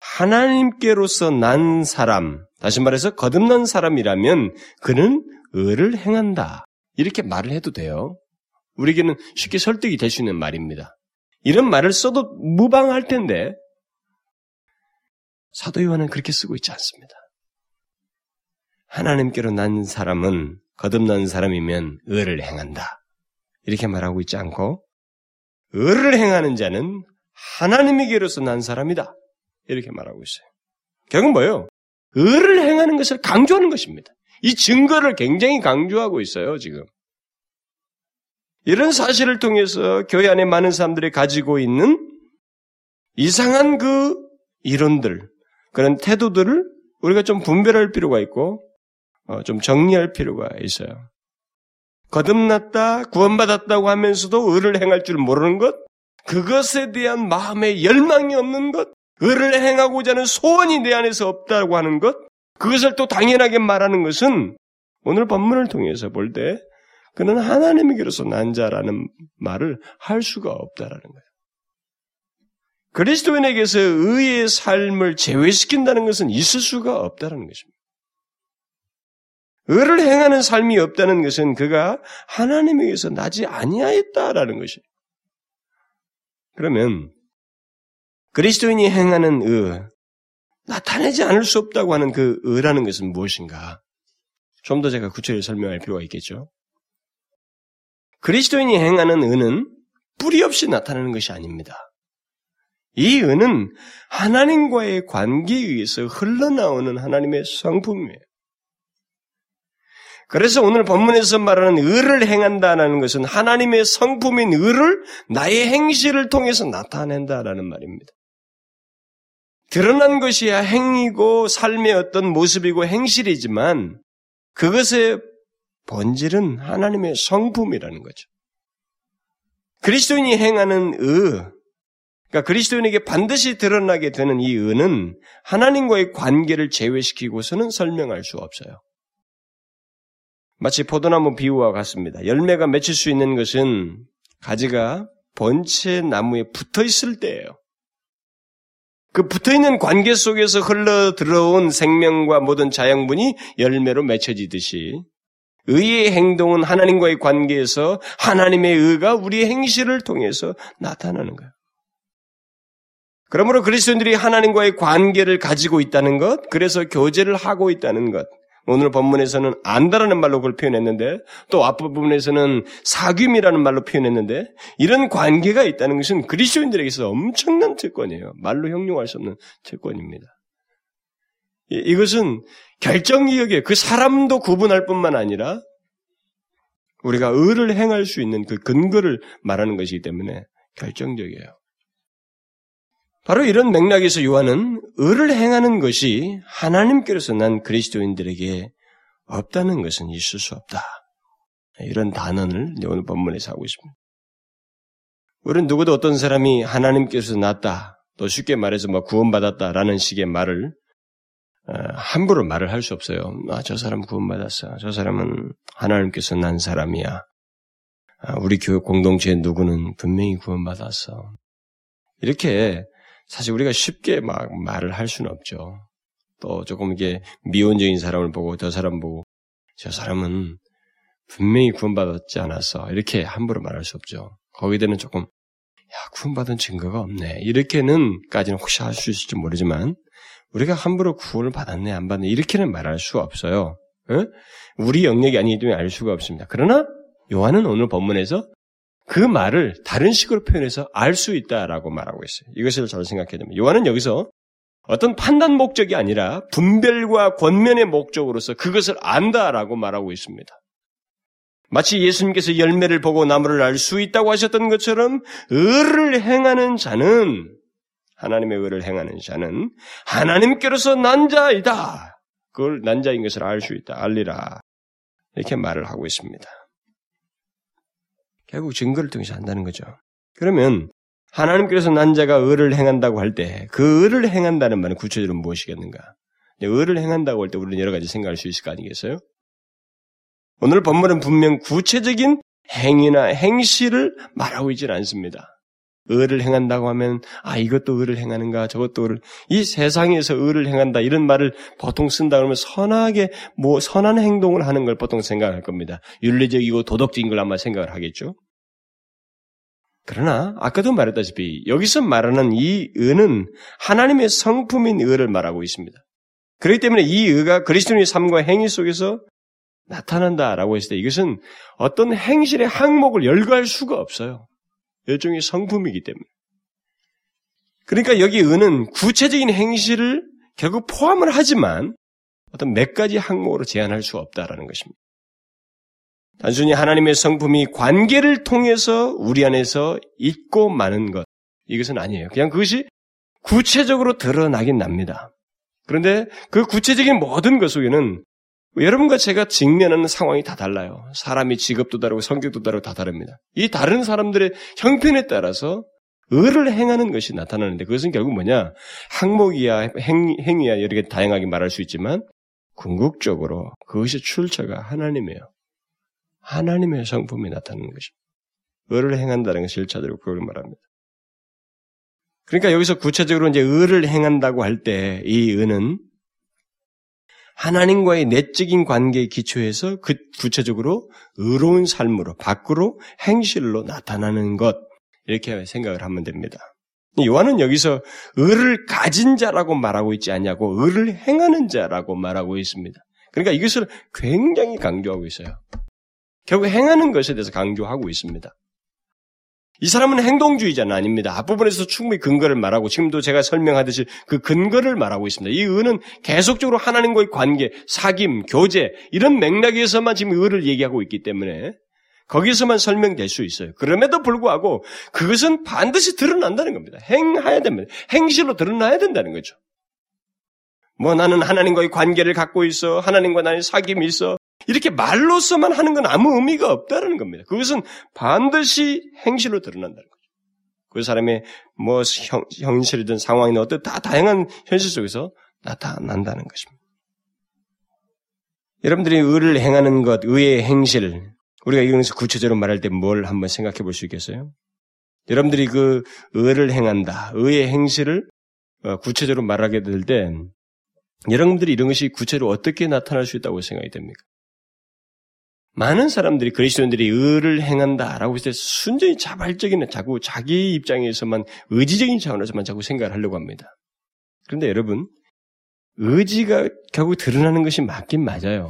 하나님께로서 난 사람, 다시 말해서 거듭난 사람이라면 그는 의를 행한다. 이렇게 말을 해도 돼요. 우리에게는 쉽게 설득이 될 수 있는 말입니다. 이런 말을 써도 무방할 텐데 사도 요한은 그렇게 쓰고 있지 않습니다. 하나님께로 난 사람은 거듭난 사람이면 의를 행한다. 이렇게 말하고 있지 않고 의를 행하는 자는 하나님에게로서 난 사람이다. 이렇게 말하고 있어요. 결국 뭐예요? 의를 행하는 것을 강조하는 것입니다. 이 증거를 굉장히 강조하고 있어요, 지금. 이런 사실을 통해서 교회 안에 많은 사람들이 가지고 있는 이상한 그 이론들, 그런 태도들을 우리가 좀 분별할 필요가 있고, 어, 좀 정리할 필요가 있어요. 거듭났다, 구원받았다고 하면서도 의를 행할 줄 모르는 것, 그것에 대한 마음의 열망이 없는 것, 의를 행하고자 하는 소원이 내 안에서 없다고 하는 것, 그것을 또 당연하게 말하는 것은 오늘 본문을 통해서 볼 때 그는 하나님에게로서 난 자라는 말을 할 수가 없다라는 거예요. 그리스도인에게서 의의 삶을 제외시킨다는 것은 있을 수가 없다는 것입니다. 의를 행하는 삶이 없다는 것은 그가 하나님에게서 나지 아니하였다라는 것이에요. 그러면 그리스도인이 행하는 의, 나타내지 않을 수 없다고 하는 그 의라는 것은 무엇인가? 좀 더 제가 구체적으로 설명할 필요가 있겠죠. 그리스도인이 행하는 의는 뿌리 없이 나타나는 것이 아닙니다. 이 의는 하나님과의 관계에 의해서 흘러나오는 하나님의 성품이에요. 그래서 오늘 본문에서 말하는 의를 행한다는 것은 하나님의 성품인 의를 나의 행실을 통해서 나타낸다라는 말입니다. 드러난 것이야 행위고 삶의 어떤 모습이고 행실이지만 그것의 본질은 하나님의 성품이라는 거죠. 그리스도인이 행하는 의, 그러니까 그리스도인에게 반드시 드러나게 되는 이 의는 하나님과의 관계를 제외시키고서는 설명할 수 없어요. 마치 포도나무 비유와 같습니다. 열매가 맺힐 수 있는 것은 가지가 본체 나무에 붙어 있을 때예요. 그 붙어 있는 관계 속에서 흘러 들어온 생명과 모든 자양분이 열매로 맺혀지듯이 의의 행동은 하나님과의 관계에서 하나님의 의가 우리의 행실을 통해서 나타나는 거예요. 그러므로 그리스도인들이 하나님과의 관계를 가지고 있다는 것, 그래서 교제를 하고 있다는 것, 오늘 본문에서는 안다라는 말로 그걸 표현했는데 또 앞부분에서는 사귐이라는 말로 표현했는데 이런 관계가 있다는 것은 그리스도인들에게서 엄청난 특권이에요. 말로 형용할 수 없는 특권입니다. 이것은 결정기억에 그 사람도 구분할 뿐만 아니라 우리가 의를 행할 수 있는 그 근거를 말하는 것이기 때문에 결정적이에요. 바로 이런 맥락에서 요한은 의를 행하는 것이 하나님께로서 난 그리스도인들에게 없다는 것은 있을 수 없다. 이런 단언을 오늘 본문에서 하고 있습니다. 우리는 누구도 어떤 사람이 하나님께서 났다, 또 쉽게 말해서 뭐 구원받았다라는 식의 말을 어, 함부로 말을 할 수 없어요. 아, 저 사람 구원받았어. 저 사람은 하나님께서 난 사람이야. 아, 우리 교회 공동체 누구는 분명히 구원받았어. 이렇게 사실 우리가 쉽게 막 말을 할 수는 없죠. 또 조금 이게 미온적인 사람을 보고 저 사람 보고 저 사람은 분명히 구원받았지 않았어. 이렇게 함부로 말할 수 없죠. 거기에는 조금 야 구원받은 증거가 없네. 이렇게는 까지는 혹시 할 수 있을지 모르지만 우리가 함부로 구원을 받았네 안 받네 이렇게는 말할 수가 없어요. 에? 우리 영역이 아니기 때문에 알 수가 없습니다. 그러나 요한은 오늘 본문에서 그 말을 다른 식으로 표현해서 알 수 있다라고 말하고 있어요. 이것을 잘 생각해야 됩니다. 요한은 여기서 어떤 판단 목적이 아니라 분별과 권면의 목적으로서 그것을 안다라고 말하고 있습니다. 마치 예수님께서 열매를 보고 나무를 알 수 있다고 하셨던 것처럼 의를 행하는 자는 하나님의 의를 행하는 자는 하나님께로서 난 자이다. 그걸 난 자인 것을 알 수 있다. 알리라. 이렇게 말을 하고 있습니다. 결국 증거를 통해서 한다는 거죠. 그러면 하나님께서 난 자가 의를 행한다고 할 때 그 의를 행한다는 말은 구체적으로 무엇이겠는가? 의를 행한다고 할 때 우리는 여러 가지 생각할 수 있을 거 아니겠어요? 오늘 본문은 분명 구체적인 행위나 행실을 말하고 있지는 않습니다. 의를 행한다고 하면 아 이것도 의를 행하는가 저것도 의를 이 세상에서 의를 행한다 이런 말을 보통 쓴다 그러면 선하게 뭐 선한 행동을 하는 걸 보통 생각할 겁니다. 윤리적이고 도덕적인 걸 아마 생각을 하겠죠. 그러나 아까도 말했다시피 여기서 말하는 이 의는 하나님의 성품인 의를 말하고 있습니다. 그렇기 때문에 이 의가 그리스도인의 삶과 행위 속에서 나타난다라고 했을 때 이것은 어떤 행실의 항목을 열거할 수가 없어요. 일종의 성품이기 때문에. 그러니까 여기 의는 구체적인 행실을 결국 포함을 하지만 어떤 몇 가지 항목으로 제한할 수 없다라는 것입니다. 단순히 하나님의 성품이 관계를 통해서 우리 안에서 있고 마는 것 이것은 아니에요. 그냥 그것이 구체적으로 드러나긴 납니다. 그런데 그 구체적인 모든 것 속에는 여러분과 제가 직면하는 상황이 다 달라요. 사람이 직업도 다르고 성격도 다르고 다 다릅니다. 이 다른 사람들의 형편에 따라서 의를 행하는 것이 나타나는데 그것은 결국 뭐냐? 항목이야, 행, 행위야 개 다양하게 말할 수 있지만 궁극적으로 그것이 출처가 하나님이에요. 하나님의 성품이 나타나는 것입니다. 의를 행한다는 것이 일차적으로 그걸 말합니다. 그러니까 여기서 구체적으로 이제 의를 행한다고 할 때이 의는 하나님과의 내적인 관계에 기초해서 그 구체적으로 의로운 삶으로 밖으로 행실로 나타나는 것 이렇게 생각을 하면 됩니다. 요한은 여기서 의를 가진 자라고 말하고 있지 않냐고 의를 행하는 자라고 말하고 있습니다. 그러니까 이것을 굉장히 강조하고 있어요. 결국 행하는 것에 대해서 강조하고 있습니다. 이 사람은 행동주의자는 아닙니다. 앞부분에서 충분히 근거를 말하고 지금도 제가 설명하듯이 그 근거를 말하고 있습니다. 이 의는 계속적으로 하나님과의 관계, 사귐, 교제 이런 맥락에서만 지금 의를 얘기하고 있기 때문에 거기서만 설명될 수 있어요. 그럼에도 불구하고 그것은 반드시 드러난다는 겁니다. 행해야 됩니다. 행실로 드러나야 된다는 거죠. 뭐 나는 하나님과의 관계를 갖고 있어. 하나님과 나의 사귐이 있어. 이렇게 말로서만 하는 건 아무 의미가 없다는 겁니다. 그것은 반드시 행실로 드러난다는 거죠. 그 사람의 뭐 형, 현실이든 상황이든 어떤 다 다양한 현실 속에서 나타난다는 것입니다. 여러분들이 의를 행하는 것, 의의 행실, 우리가 이것을 구체적으로 말할 때 뭘 한번 생각해 볼 수 있겠어요? 여러분들이 그 의를 행한다, 의의 행실을 어, 구체적으로 말하게 될 때, 여러분들이 이런 것이 구체로 어떻게 나타날 수 있다고 생각이 됩니까? 많은 사람들이 그리스도인들이 의를 행한다라고 했을 때 순전히 자발적인 자꾸 자기 입장에서만 의지적인 차원에서만 자꾸 생각을 하려고 합니다. 그런데 여러분 의지가 결국 드러나는 것이 맞긴 맞아요.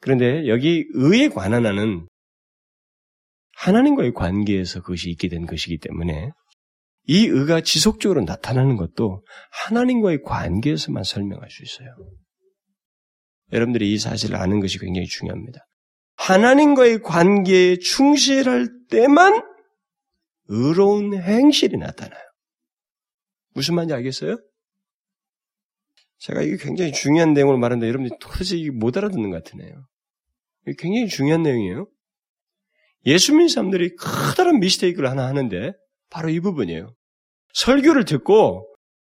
그런데 여기 의에 관한 하는 하나님과의 관계에서 그것이 있게 된 것이기 때문에 이 의가 지속적으로 나타나는 것도 하나님과의 관계에서만 설명할 수 있어요. 여러분들이 이 사실을 아는 것이 굉장히 중요합니다. 하나님과의 관계에 충실할 때만 의로운 행실이 나타나요. 무슨 말인지 알겠어요? 제가 이게 굉장히 중요한 내용을 말하는데 여러분들이 도저히 못 알아듣는 것 같으네요. 이게 굉장히 중요한 내용이에요. 예수 믿는 사람들이 커다란 미스테이크를 하나 하는데 바로 이 부분이에요. 설교를 듣고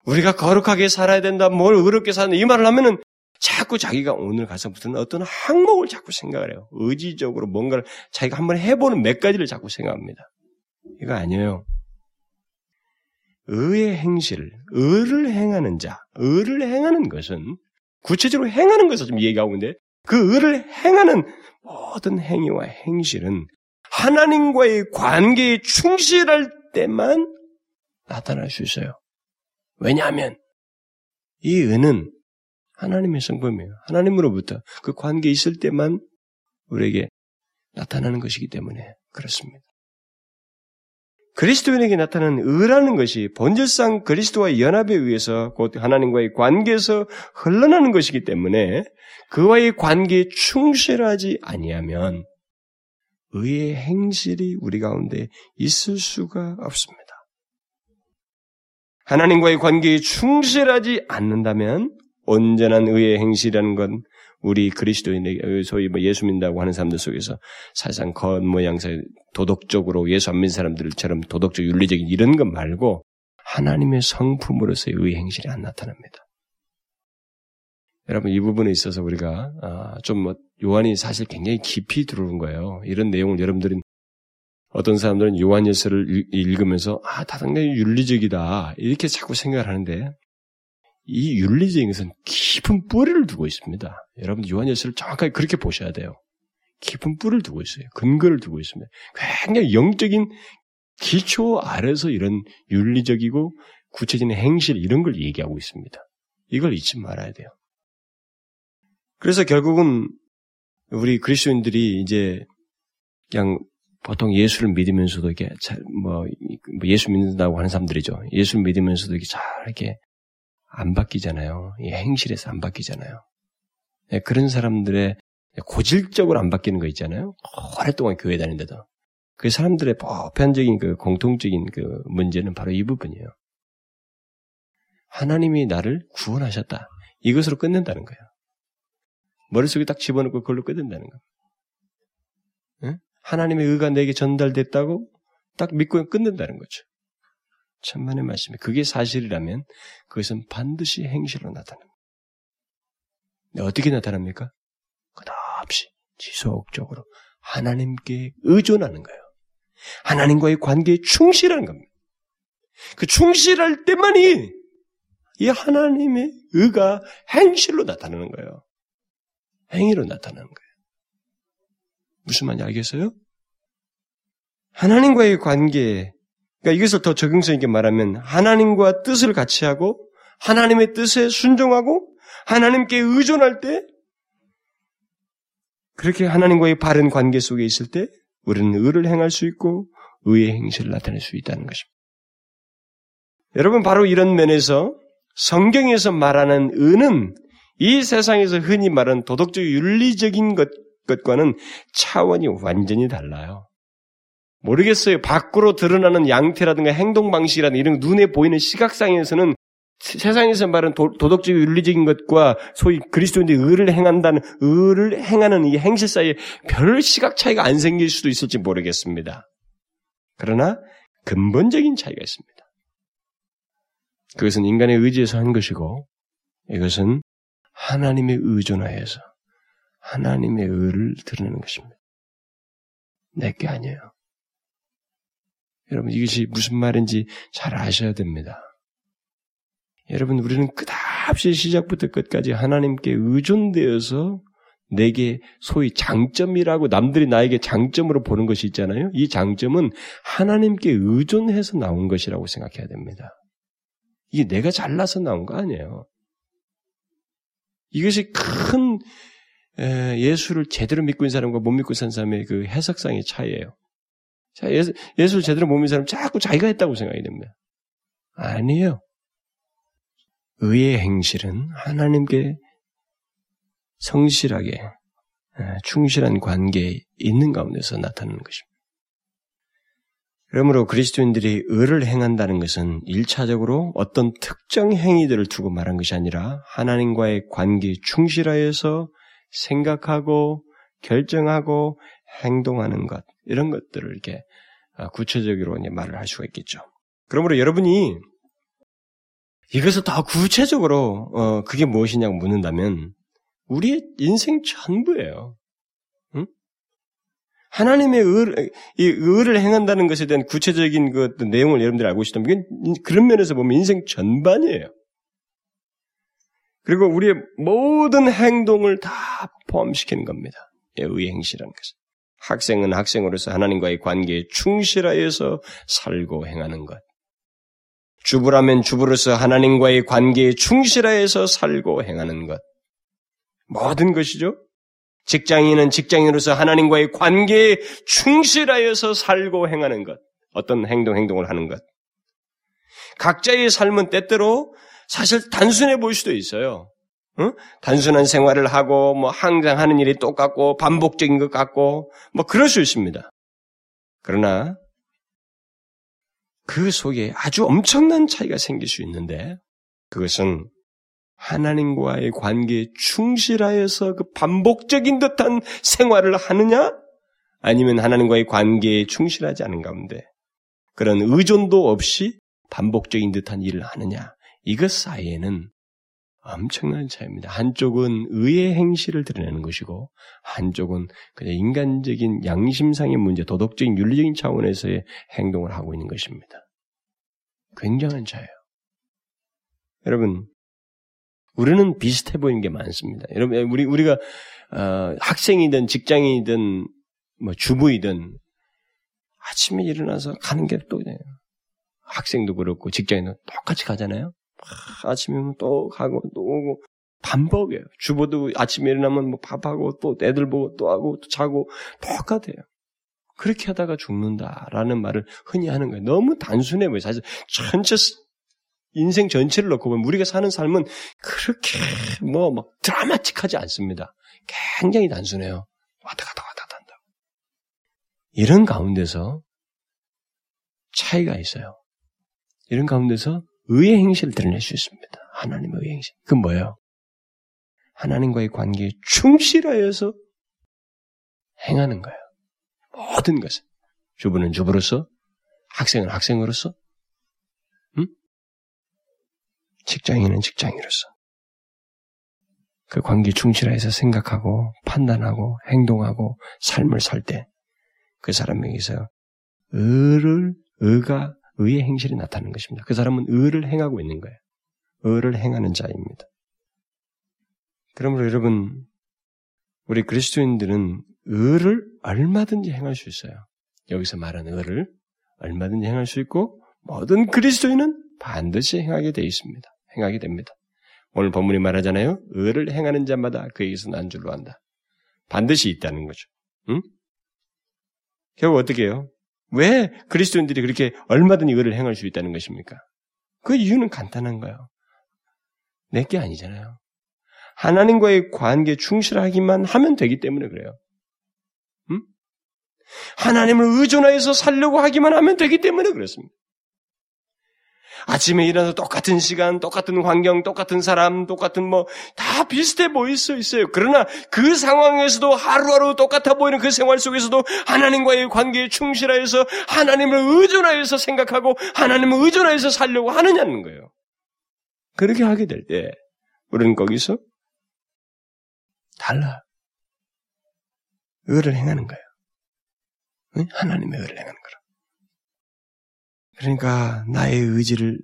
우리가 거룩하게 살아야 된다, 뭘 의롭게 사는 이 말을 하면은 자꾸 자기가 오늘 가서 무슨 어떤 항목을 자꾸 생각을 해요. 의지적으로 뭔가를 자기가 한번 해보는 몇 가지를 자꾸 생각합니다. 이거 아니에요. 의의 행실, 의를 행하는 자, 의를 행하는 것은 구체적으로 행하는 것을 좀 얘기하고 있는데 그 의를 행하는 모든 행위와 행실은 하나님과의 관계에 충실할 때만 나타날 수 있어요. 왜냐하면 이 의는 하나님의 성품이에요. 하나님으로부터 그 관계에 있을 때만 우리에게 나타나는 것이기 때문에 그렇습니다. 그리스도인에게 나타나는 의라는 것이 본질상 그리스도와의 연합에 의해서 곧 하나님과의 관계에서 흘러나는 것이기 때문에 그와의 관계에 충실하지 아니하면 의의 행실이 우리 가운데 있을 수가 없습니다. 하나님과의 관계에 충실하지 않는다면 온전한 의의 행실이라는 건 우리 그리스도인에게 소위 뭐 예수 믿는다고 하는 사람들 속에서 사실상 겉모양새 도덕적으로 예수 안 믿는 사람들처럼 도덕적 윤리적인 이런 것 말고 하나님의 성품으로서의 의 행실이 안 나타납니다. 여러분 이 부분에 있어서 우리가 아, 좀뭐 요한이 사실 굉장히 깊이 들어오는 거예요. 이런 내용을 여러분들은 어떤 사람들은 요한예서를 읽으면서 아, 다 상당히 윤리적이다 이렇게 자꾸 생각을 하는데 이 윤리적인 것은 깊은 뿌리를 두고 있습니다. 여러분 요한예서를 정확하게 그렇게 보셔야 돼요. 깊은 뿌리를 두고 있어요. 근거를 두고 있습니다. 굉장히 영적인 기초 아래서 이런 윤리적이고 구체적인 행실 이런 걸 얘기하고 있습니다. 이걸 잊지 말아야 돼요. 그래서 결국은 우리 그리스도인들이 이제 그냥 보통 예수를 믿으면서도 이렇게 뭐, 뭐 예수 믿는다고 하는 사람들이죠. 예수를 믿으면서도 이렇게 잘 이렇게 안 바뀌잖아요. 이 행실에서 안 바뀌잖아요. 네, 그런 사람들의 고질적으로 안 바뀌는 거 있잖아요. 오랫동안 교회 다닌데도. 그 사람들의 보편적인 그 공통적인 그 문제는 바로 이 부분이에요. 하나님이 나를 구원하셨다. 이것으로 끝낸다는 거예요. 머릿속에 딱 집어넣고 그걸로 끝낸다는 거예요. 네? 하나님의 의가 내게 전달됐다고 딱 믿고 끝낸다는 거죠. 천만의 말씀이 그게 사실이라면 그것은 반드시 행실로 나타납니다. 어떻게 나타납니까? 끝없이 지속적으로 하나님께 의존하는 거예요. 하나님과의 관계에 충실하는 겁니다. 그 충실할 때만이 이 하나님의 의가 행실로 나타나는 거예요. 행위로 나타나는 거예요. 무슨 말인지 알겠어요? 하나님과의 관계, 그러니까 이것을 더 적용성 있게 말하면 하나님과 뜻을 같이 하고 하나님의 뜻에 순종하고 하나님께 의존할 때 그렇게 하나님과의 바른 관계 속에 있을 때 우리는 의를 행할 수 있고 의의 행실을 나타낼 수 있다는 것입니다. 여러분 바로 이런 면에서 성경에서 말하는 의는 이 세상에서 흔히 말하는 도덕적 윤리적인 것, 것과는 차원이 완전히 달라요. 모르겠어요. 밖으로 드러나는 양태라든가 행동 방식이라든가 이런 눈에 보이는 시각상에서는 세상에서 말하는 도, 덕적 윤리적인 것과 소위 그리스도인들이 의를 행한다는 의를 행하는 이 행실 사이에 별 시각 차이가 안 생길 수도 있을지 모르겠습니다. 그러나 근본적인 차이가 있습니다. 그것은 인간의 의지에서 한 것이고 이것은 하나님의 의존하에서 하나님의 의를 드러내는 것입니다. 내 게 아니에요. 여러분 이것이 무슨 말인지 잘 아셔야 됩니다. 여러분 우리는 끝없이 시작부터 끝까지 하나님께 의존되어서 내게 소위 장점이라고 남들이 나에게 장점으로 보는 것이 있잖아요. 이 장점은 하나님께 의존해서 나온 것이라고 생각해야 됩니다. 이게 내가 잘나서 나온 거 아니에요. 이것이 큰 예수를 제대로 믿고 있는 사람과 못 믿고 산 사람의 그 해석상의 차이예요. 자, 예수, 예수를 제대로 못 믿는 사람 자꾸 자기가 했다고 생각이 됩니다. 아니에요. 의의 행실은 하나님께 성실하게 충실한 관계에 있는 가운데서 나타나는 것입니다. 그러므로 그리스도인들이 의를 행한다는 것은 일차적으로 어떤 특정 행위들을 두고 말한 것이 아니라 하나님과의 관계에 충실하여서 생각하고 결정하고 행동하는 것 이런 것들을 이렇게 아, 구체적으로 말을 할 수가 있겠죠. 그러므로 여러분이 이것을 더 구체적으로 어, 그게 무엇이냐고 묻는다면 우리의 인생 전부예요. 하나님의 의, 이 의를 행한다는 것에 대한 구체적인 그 내용을 여러분들이 알고 싶다면 그런 면에서 보면 인생 전반이에요. 그리고 우리의 모든 행동을 다 포함시키는 겁니다. 의의 행실이라는 것은. 학생은 학생으로서 하나님과의 관계에 충실하여서 살고 행하는 것. 주부라면 주부로서 하나님과의 관계에 충실하여서 살고 행하는 것. 모든 것이죠. 직장인은 직장인으로서 하나님과의 관계에 충실하여서 살고 행하는 것. 어떤 행동, 행동을 하는 것. 각자의 삶은 때때로 사실 단순해 보일 수도 있어요. 응? 단순한 생활을 하고, 뭐, 항상 하는 일이 똑같고, 반복적인 것 같고, 뭐, 그럴 수 있습니다. 그러나, 그 속에 아주 엄청난 차이가 생길 수 있는데, 그것은 하나님과의 관계에 충실하여서 그 반복적인 듯한 생활을 하느냐? 아니면 하나님과의 관계에 충실하지 않은 가운데 그런 의존도 없이 반복적인 듯한 일을 하느냐? 이것 사이에는 엄청난 차이입니다. 한쪽은 의의 행실을 드러내는 것이고, 한쪽은 그냥 인간적인 양심상의 문제, 도덕적인 윤리적인 차원에서의 행동을 하고 있는 것입니다. 굉장한 차이예요. 여러분, 우리는 비슷해 보이는 게 많습니다. 여러분, 우리, 우리가, 어, 학생이든 직장이든, 뭐, 주부이든, 아침에 일어나서 가는 게 또, 학생도 그렇고, 직장인도 똑같이 가잖아요? 아침에 또 가고, 또 오고, 반복이에요. 주부도 아침에 일어나면 뭐 밥하고, 또 애들 보고, 또 하고, 또 자고, 똑같아요. 그렇게 하다가 죽는다라는 말을 흔히 하는 거예요. 너무 단순해 보여요. 사실 전체 인생 전체를 놓고 보면 우리가 사는 삶은 그렇게 뭐 막 드라마틱하지 않습니다. 굉장히 단순해요. 왔다 갔다 왔다 갔다 한다. 이런 가운데서 차이가 있어요. 이런 가운데서 의의 행실을 드러낼 수 있습니다. 하나님의 의의 행실. 그 뭐예요? 하나님과의 관계에 충실하여서 행하는 거예요. 모든 것을. 주부는 주부로서, 학생은 학생으로서, 직장인은 직장인으로서 그 관계 충실해서 생각하고 판단하고 행동하고 삶을 살 때 그 사람에게서 의를 의가 의의 행실이 나타나는 것입니다. 그 사람은 의를 행하고 있는 거예요. 의를 행하는 자입니다. 그러므로 여러분 우리 그리스도인들은 의를 얼마든지 행할 수 있어요. 여기서 말하는 의를 얼마든지 행할 수 있고 모든 그리스도인은 반드시 행하게 되어 있습니다. 행하게 됩니다. 오늘 본문이 말하잖아요. 의를 행하는 자마다 그에게서 난 줄로 한다. 반드시 있다는 거죠. 응? 결국 어떻게 해요? 왜 그리스도인들이 그렇게 얼마든지 의를 행할 수 있다는 것입니까? 그 이유는 간단한 거예요. 내 게 아니잖아요. 하나님과의 관계 충실하기만 하면 되기 때문에 그래요. 응? 하나님을 의존하여서 살려고 하기만 하면 되기 때문에 그렇습니다. 아침에 일어나서 똑같은 시간, 똑같은 환경, 똑같은 사람, 똑같은 뭐, 다 비슷해 보일 수 있어요. 그러나 그 상황에서도 하루하루 똑같아 보이는 그 생활 속에서도 하나님과의 관계에 충실하여서 하나님을 의존하여서 생각하고 하나님을 의존하여서 살려고 하느냐는 거예요. 그렇게 하게 될 때, 우리는 거기서 달라. 의를 행하는 거예요. 하나님의 의를 행하는 거라. 그러니까 나의 의지를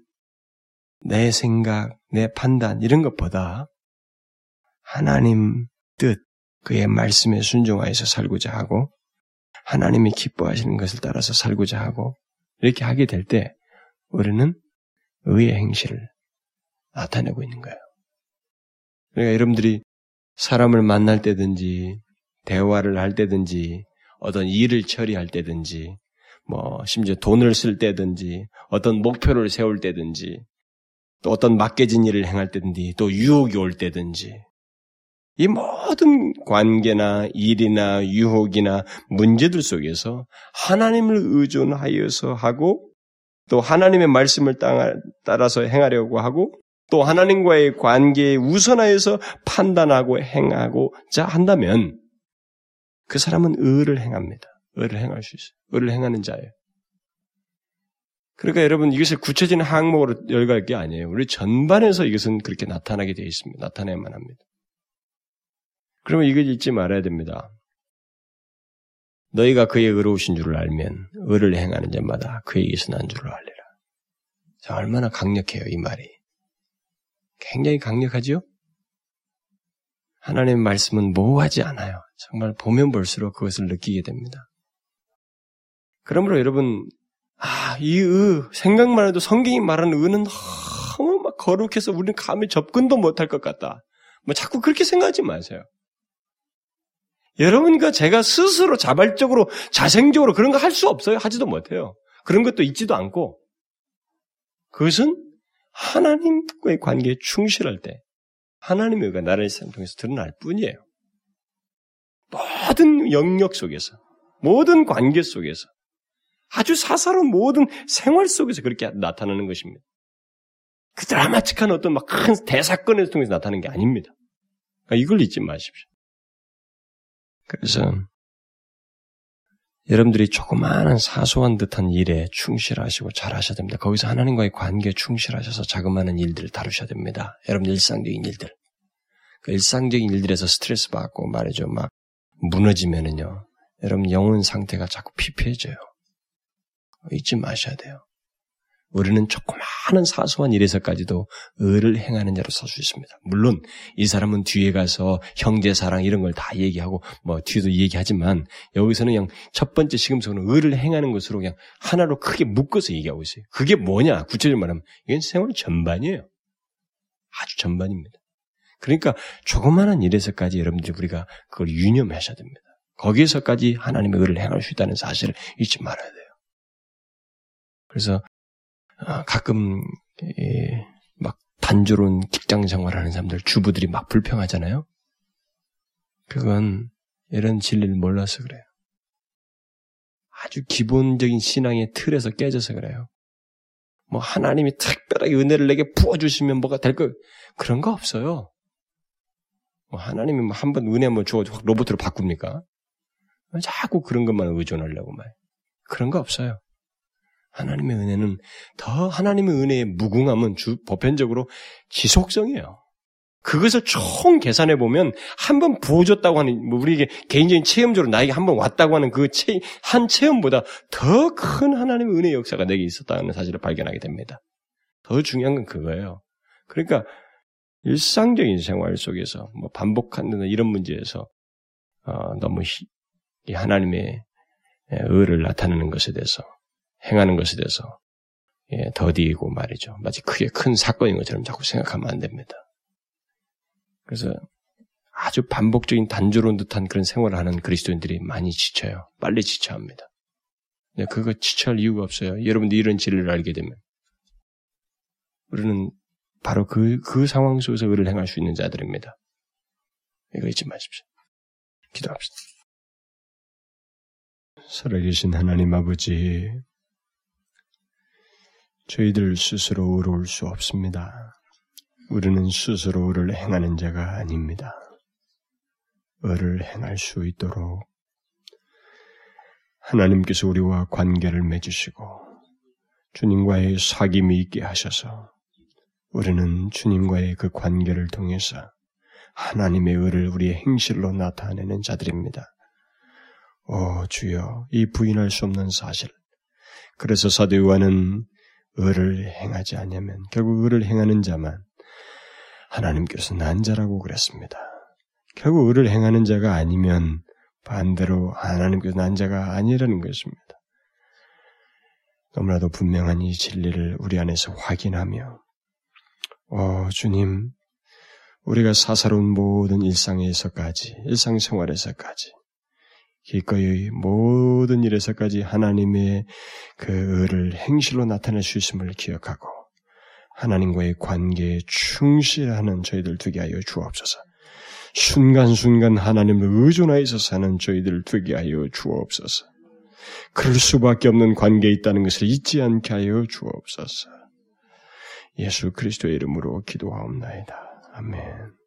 내 생각, 내 판단 이런 것보다 하나님 뜻, 그의 말씀에 순종하여서 살고자 하고 하나님이 기뻐하시는 것을 따라서 살고자 하고 이렇게 하게 될 때 우리는 의의 행실을 나타내고 있는 거예요. 그러니까 여러분들이 사람을 만날 때든지 대화를 할 때든지 어떤 일을 처리할 때든지 뭐 심지어 돈을 쓸 때든지 어떤 목표를 세울 때든지 또 어떤 맡겨진 일을 행할 때든지 또 유혹이 올 때든지 이 모든 관계나 일이나 유혹이나 문제들 속에서 하나님을 의존하여서 하고 또 하나님의 말씀을 따라서 행하려고 하고 또 하나님과의 관계에 우선하여서 판단하고 행하고자 한다면 그 사람은 의를 행합니다. 의를 행할 수 있어요. 의를 행하는 자예요. 그러니까 여러분 이것을 구체적인 항목으로 열갈 게 아니에요. 우리 전반에서 이것은 그렇게 나타나게 되어 있습니다. 나타내야만 합니다. 그러면 이걸 잊지 말아야 됩니다. 너희가 그의 의로우신 줄을 알면 의를 행하는 자마다 그에게서 난 줄을 알리라. 자, 얼마나 강력해요, 이 말이. 굉장히 강력하죠? 하나님의 말씀은 모호하지 않아요. 정말 보면 볼수록 그것을 느끼게 됩니다. 그러므로 여러분, 아, 이 의, 생각만 해도 성경이 말하는 의는 너무 막 거룩해서 우리는 감히 접근도 못할 것 같다. 뭐 자꾸 그렇게 생각하지 마세요. 여러분과 제가 스스로 자발적으로, 자생적으로 그런 거 할 수 없어요. 하지도 못해요. 그런 것도 있지도 않고. 그것은 하나님과의 관계에 충실할 때, 하나님의 의가 나를 삶 통해서 드러날 뿐이에요. 모든 영역 속에서, 모든 관계 속에서, 아주 사사로운 모든 생활 속에서 그렇게 나타나는 것입니다. 그 드라마틱한 어떤 막 큰 대사건을 통해서 나타나는 게 아닙니다. 그러니까 이걸 잊지 마십시오. 그래서 여러분들이 조그마한 사소한 듯한 일에 충실하시고 잘하셔야 됩니다. 거기서 하나님과의 관계에 충실하셔서 자그마한 일들을 다루셔야 됩니다. 여러분 일상적인 일들. 그 일상적인 일들에서 스트레스 받고 말이죠. 막 무너지면은요. 여러분 영혼 상태가 자꾸 피폐해져요. 잊지 마셔야 돼요. 우리는 조그마한 사소한 일에서까지도 의를 행하는 자로 설 수 있습니다. 물론 이 사람은 뒤에 가서 형제 사랑 이런 걸 다 얘기하고 뭐 뒤에도 얘기하지만 여기서는 그냥 첫 번째 시금석은 의를 행하는 것으로 그냥 하나로 크게 묶어서 얘기하고 있어요. 그게 뭐냐? 구체적으로 말하면 이건 생활 전반이에요. 아주 전반입니다. 그러니까 조그마한 일에서까지 여러분들이 우리가 그걸 유념하셔야 됩니다. 거기에서까지 하나님의 의를 행할 수 있다는 사실을 잊지 말아야 돼요. 그래서 아, 가끔 막 단조로운 직장 생활하는 사람들 주부들이 막 불평하잖아요. 그건 이런 진리를 몰라서 그래요. 아주 기본적인 신앙의 틀에서 깨져서 그래요. 뭐 하나님이 특별하게 은혜를 내게 부어주시면 뭐가 될 거, 그런 거 없어요. 뭐 하나님이 뭐 한 번 은혜 한번 주어 로봇으로 바꿉니까? 자꾸 그런 것만 의존하려고 말. 그런 거 없어요. 하나님의 은혜는 더 하나님의 은혜의 무궁함은 주 보편적으로 지속성이에요. 그것을 총 계산해 보면 한 번 부어줬다고 하는 뭐 우리에게 개인적인 체험적으로 나에게 한 번 왔다고 하는 그 한 체험보다 더 큰 하나님의 은혜 역사가 내게 있었다는 사실을 발견하게 됩니다. 더 중요한 건 그거예요. 그러니까 일상적인 생활 속에서 뭐 반복하는 이런 문제에서 어, 너무 이 하나님의 의를 나타내는 것에 대해서 행하는 것에 대해서 예, 더디고 말이죠. 마치 크게 큰 사건인 것처럼 자꾸 생각하면 안 됩니다. 그래서 아주 반복적인 단조로운 듯한 그런 생활을 하는 그리스도인들이 많이 지쳐요. 빨리 지쳐합니다. 네, 그거 지쳐할 이유가 없어요. 여러분들 이런 진리를 알게 되면. 우리는 바로 그, 그 상황 속에서 의를 행할 수 있는 자들입니다. 이거 잊지 마십시오. 기도합시다. 살아계신 하나님 아버지, 저희들 스스로 의로울 수 없습니다. 우리는 스스로 의를 행하는 자가 아닙니다. 의를 행할 수 있도록 하나님께서 우리와 관계를 맺으시고 주님과의 사귐이 있게 하셔서 우리는 주님과의 그 관계를 통해서 하나님의 의를 우리의 행실로 나타내는 자들입니다. 오 주여 이 부인할 수 없는 사실. 그래서 사도 요한은 의를 행하지 않으면 결국 의를 행하는 자만 하나님께서 난 자라고 그랬습니다. 결국 의를 행하는 자가 아니면 반대로 하나님께서 난 자가 아니라는 것입니다. 너무나도 분명한 이 진리를 우리 안에서 확인하며, 어, 주님, 우리가 사사로운 모든 일상에서까지, 일상생활에서까지, 기꺼이 모든 일에서까지 하나님의 그 의를 행실로 나타낼 수 있음을 기억하고 하나님과의 관계에 충실하는 저희들 되게 하여 주옵소서. 순간순간 하나님을 의존하여서 사는 저희들 되게 하여 주옵소서. 그럴 수밖에 없는 관계에 있다는 것을 잊지 않게 하여 주옵소서. 예수 그리스도의 이름으로 기도하옵나이다. 아멘.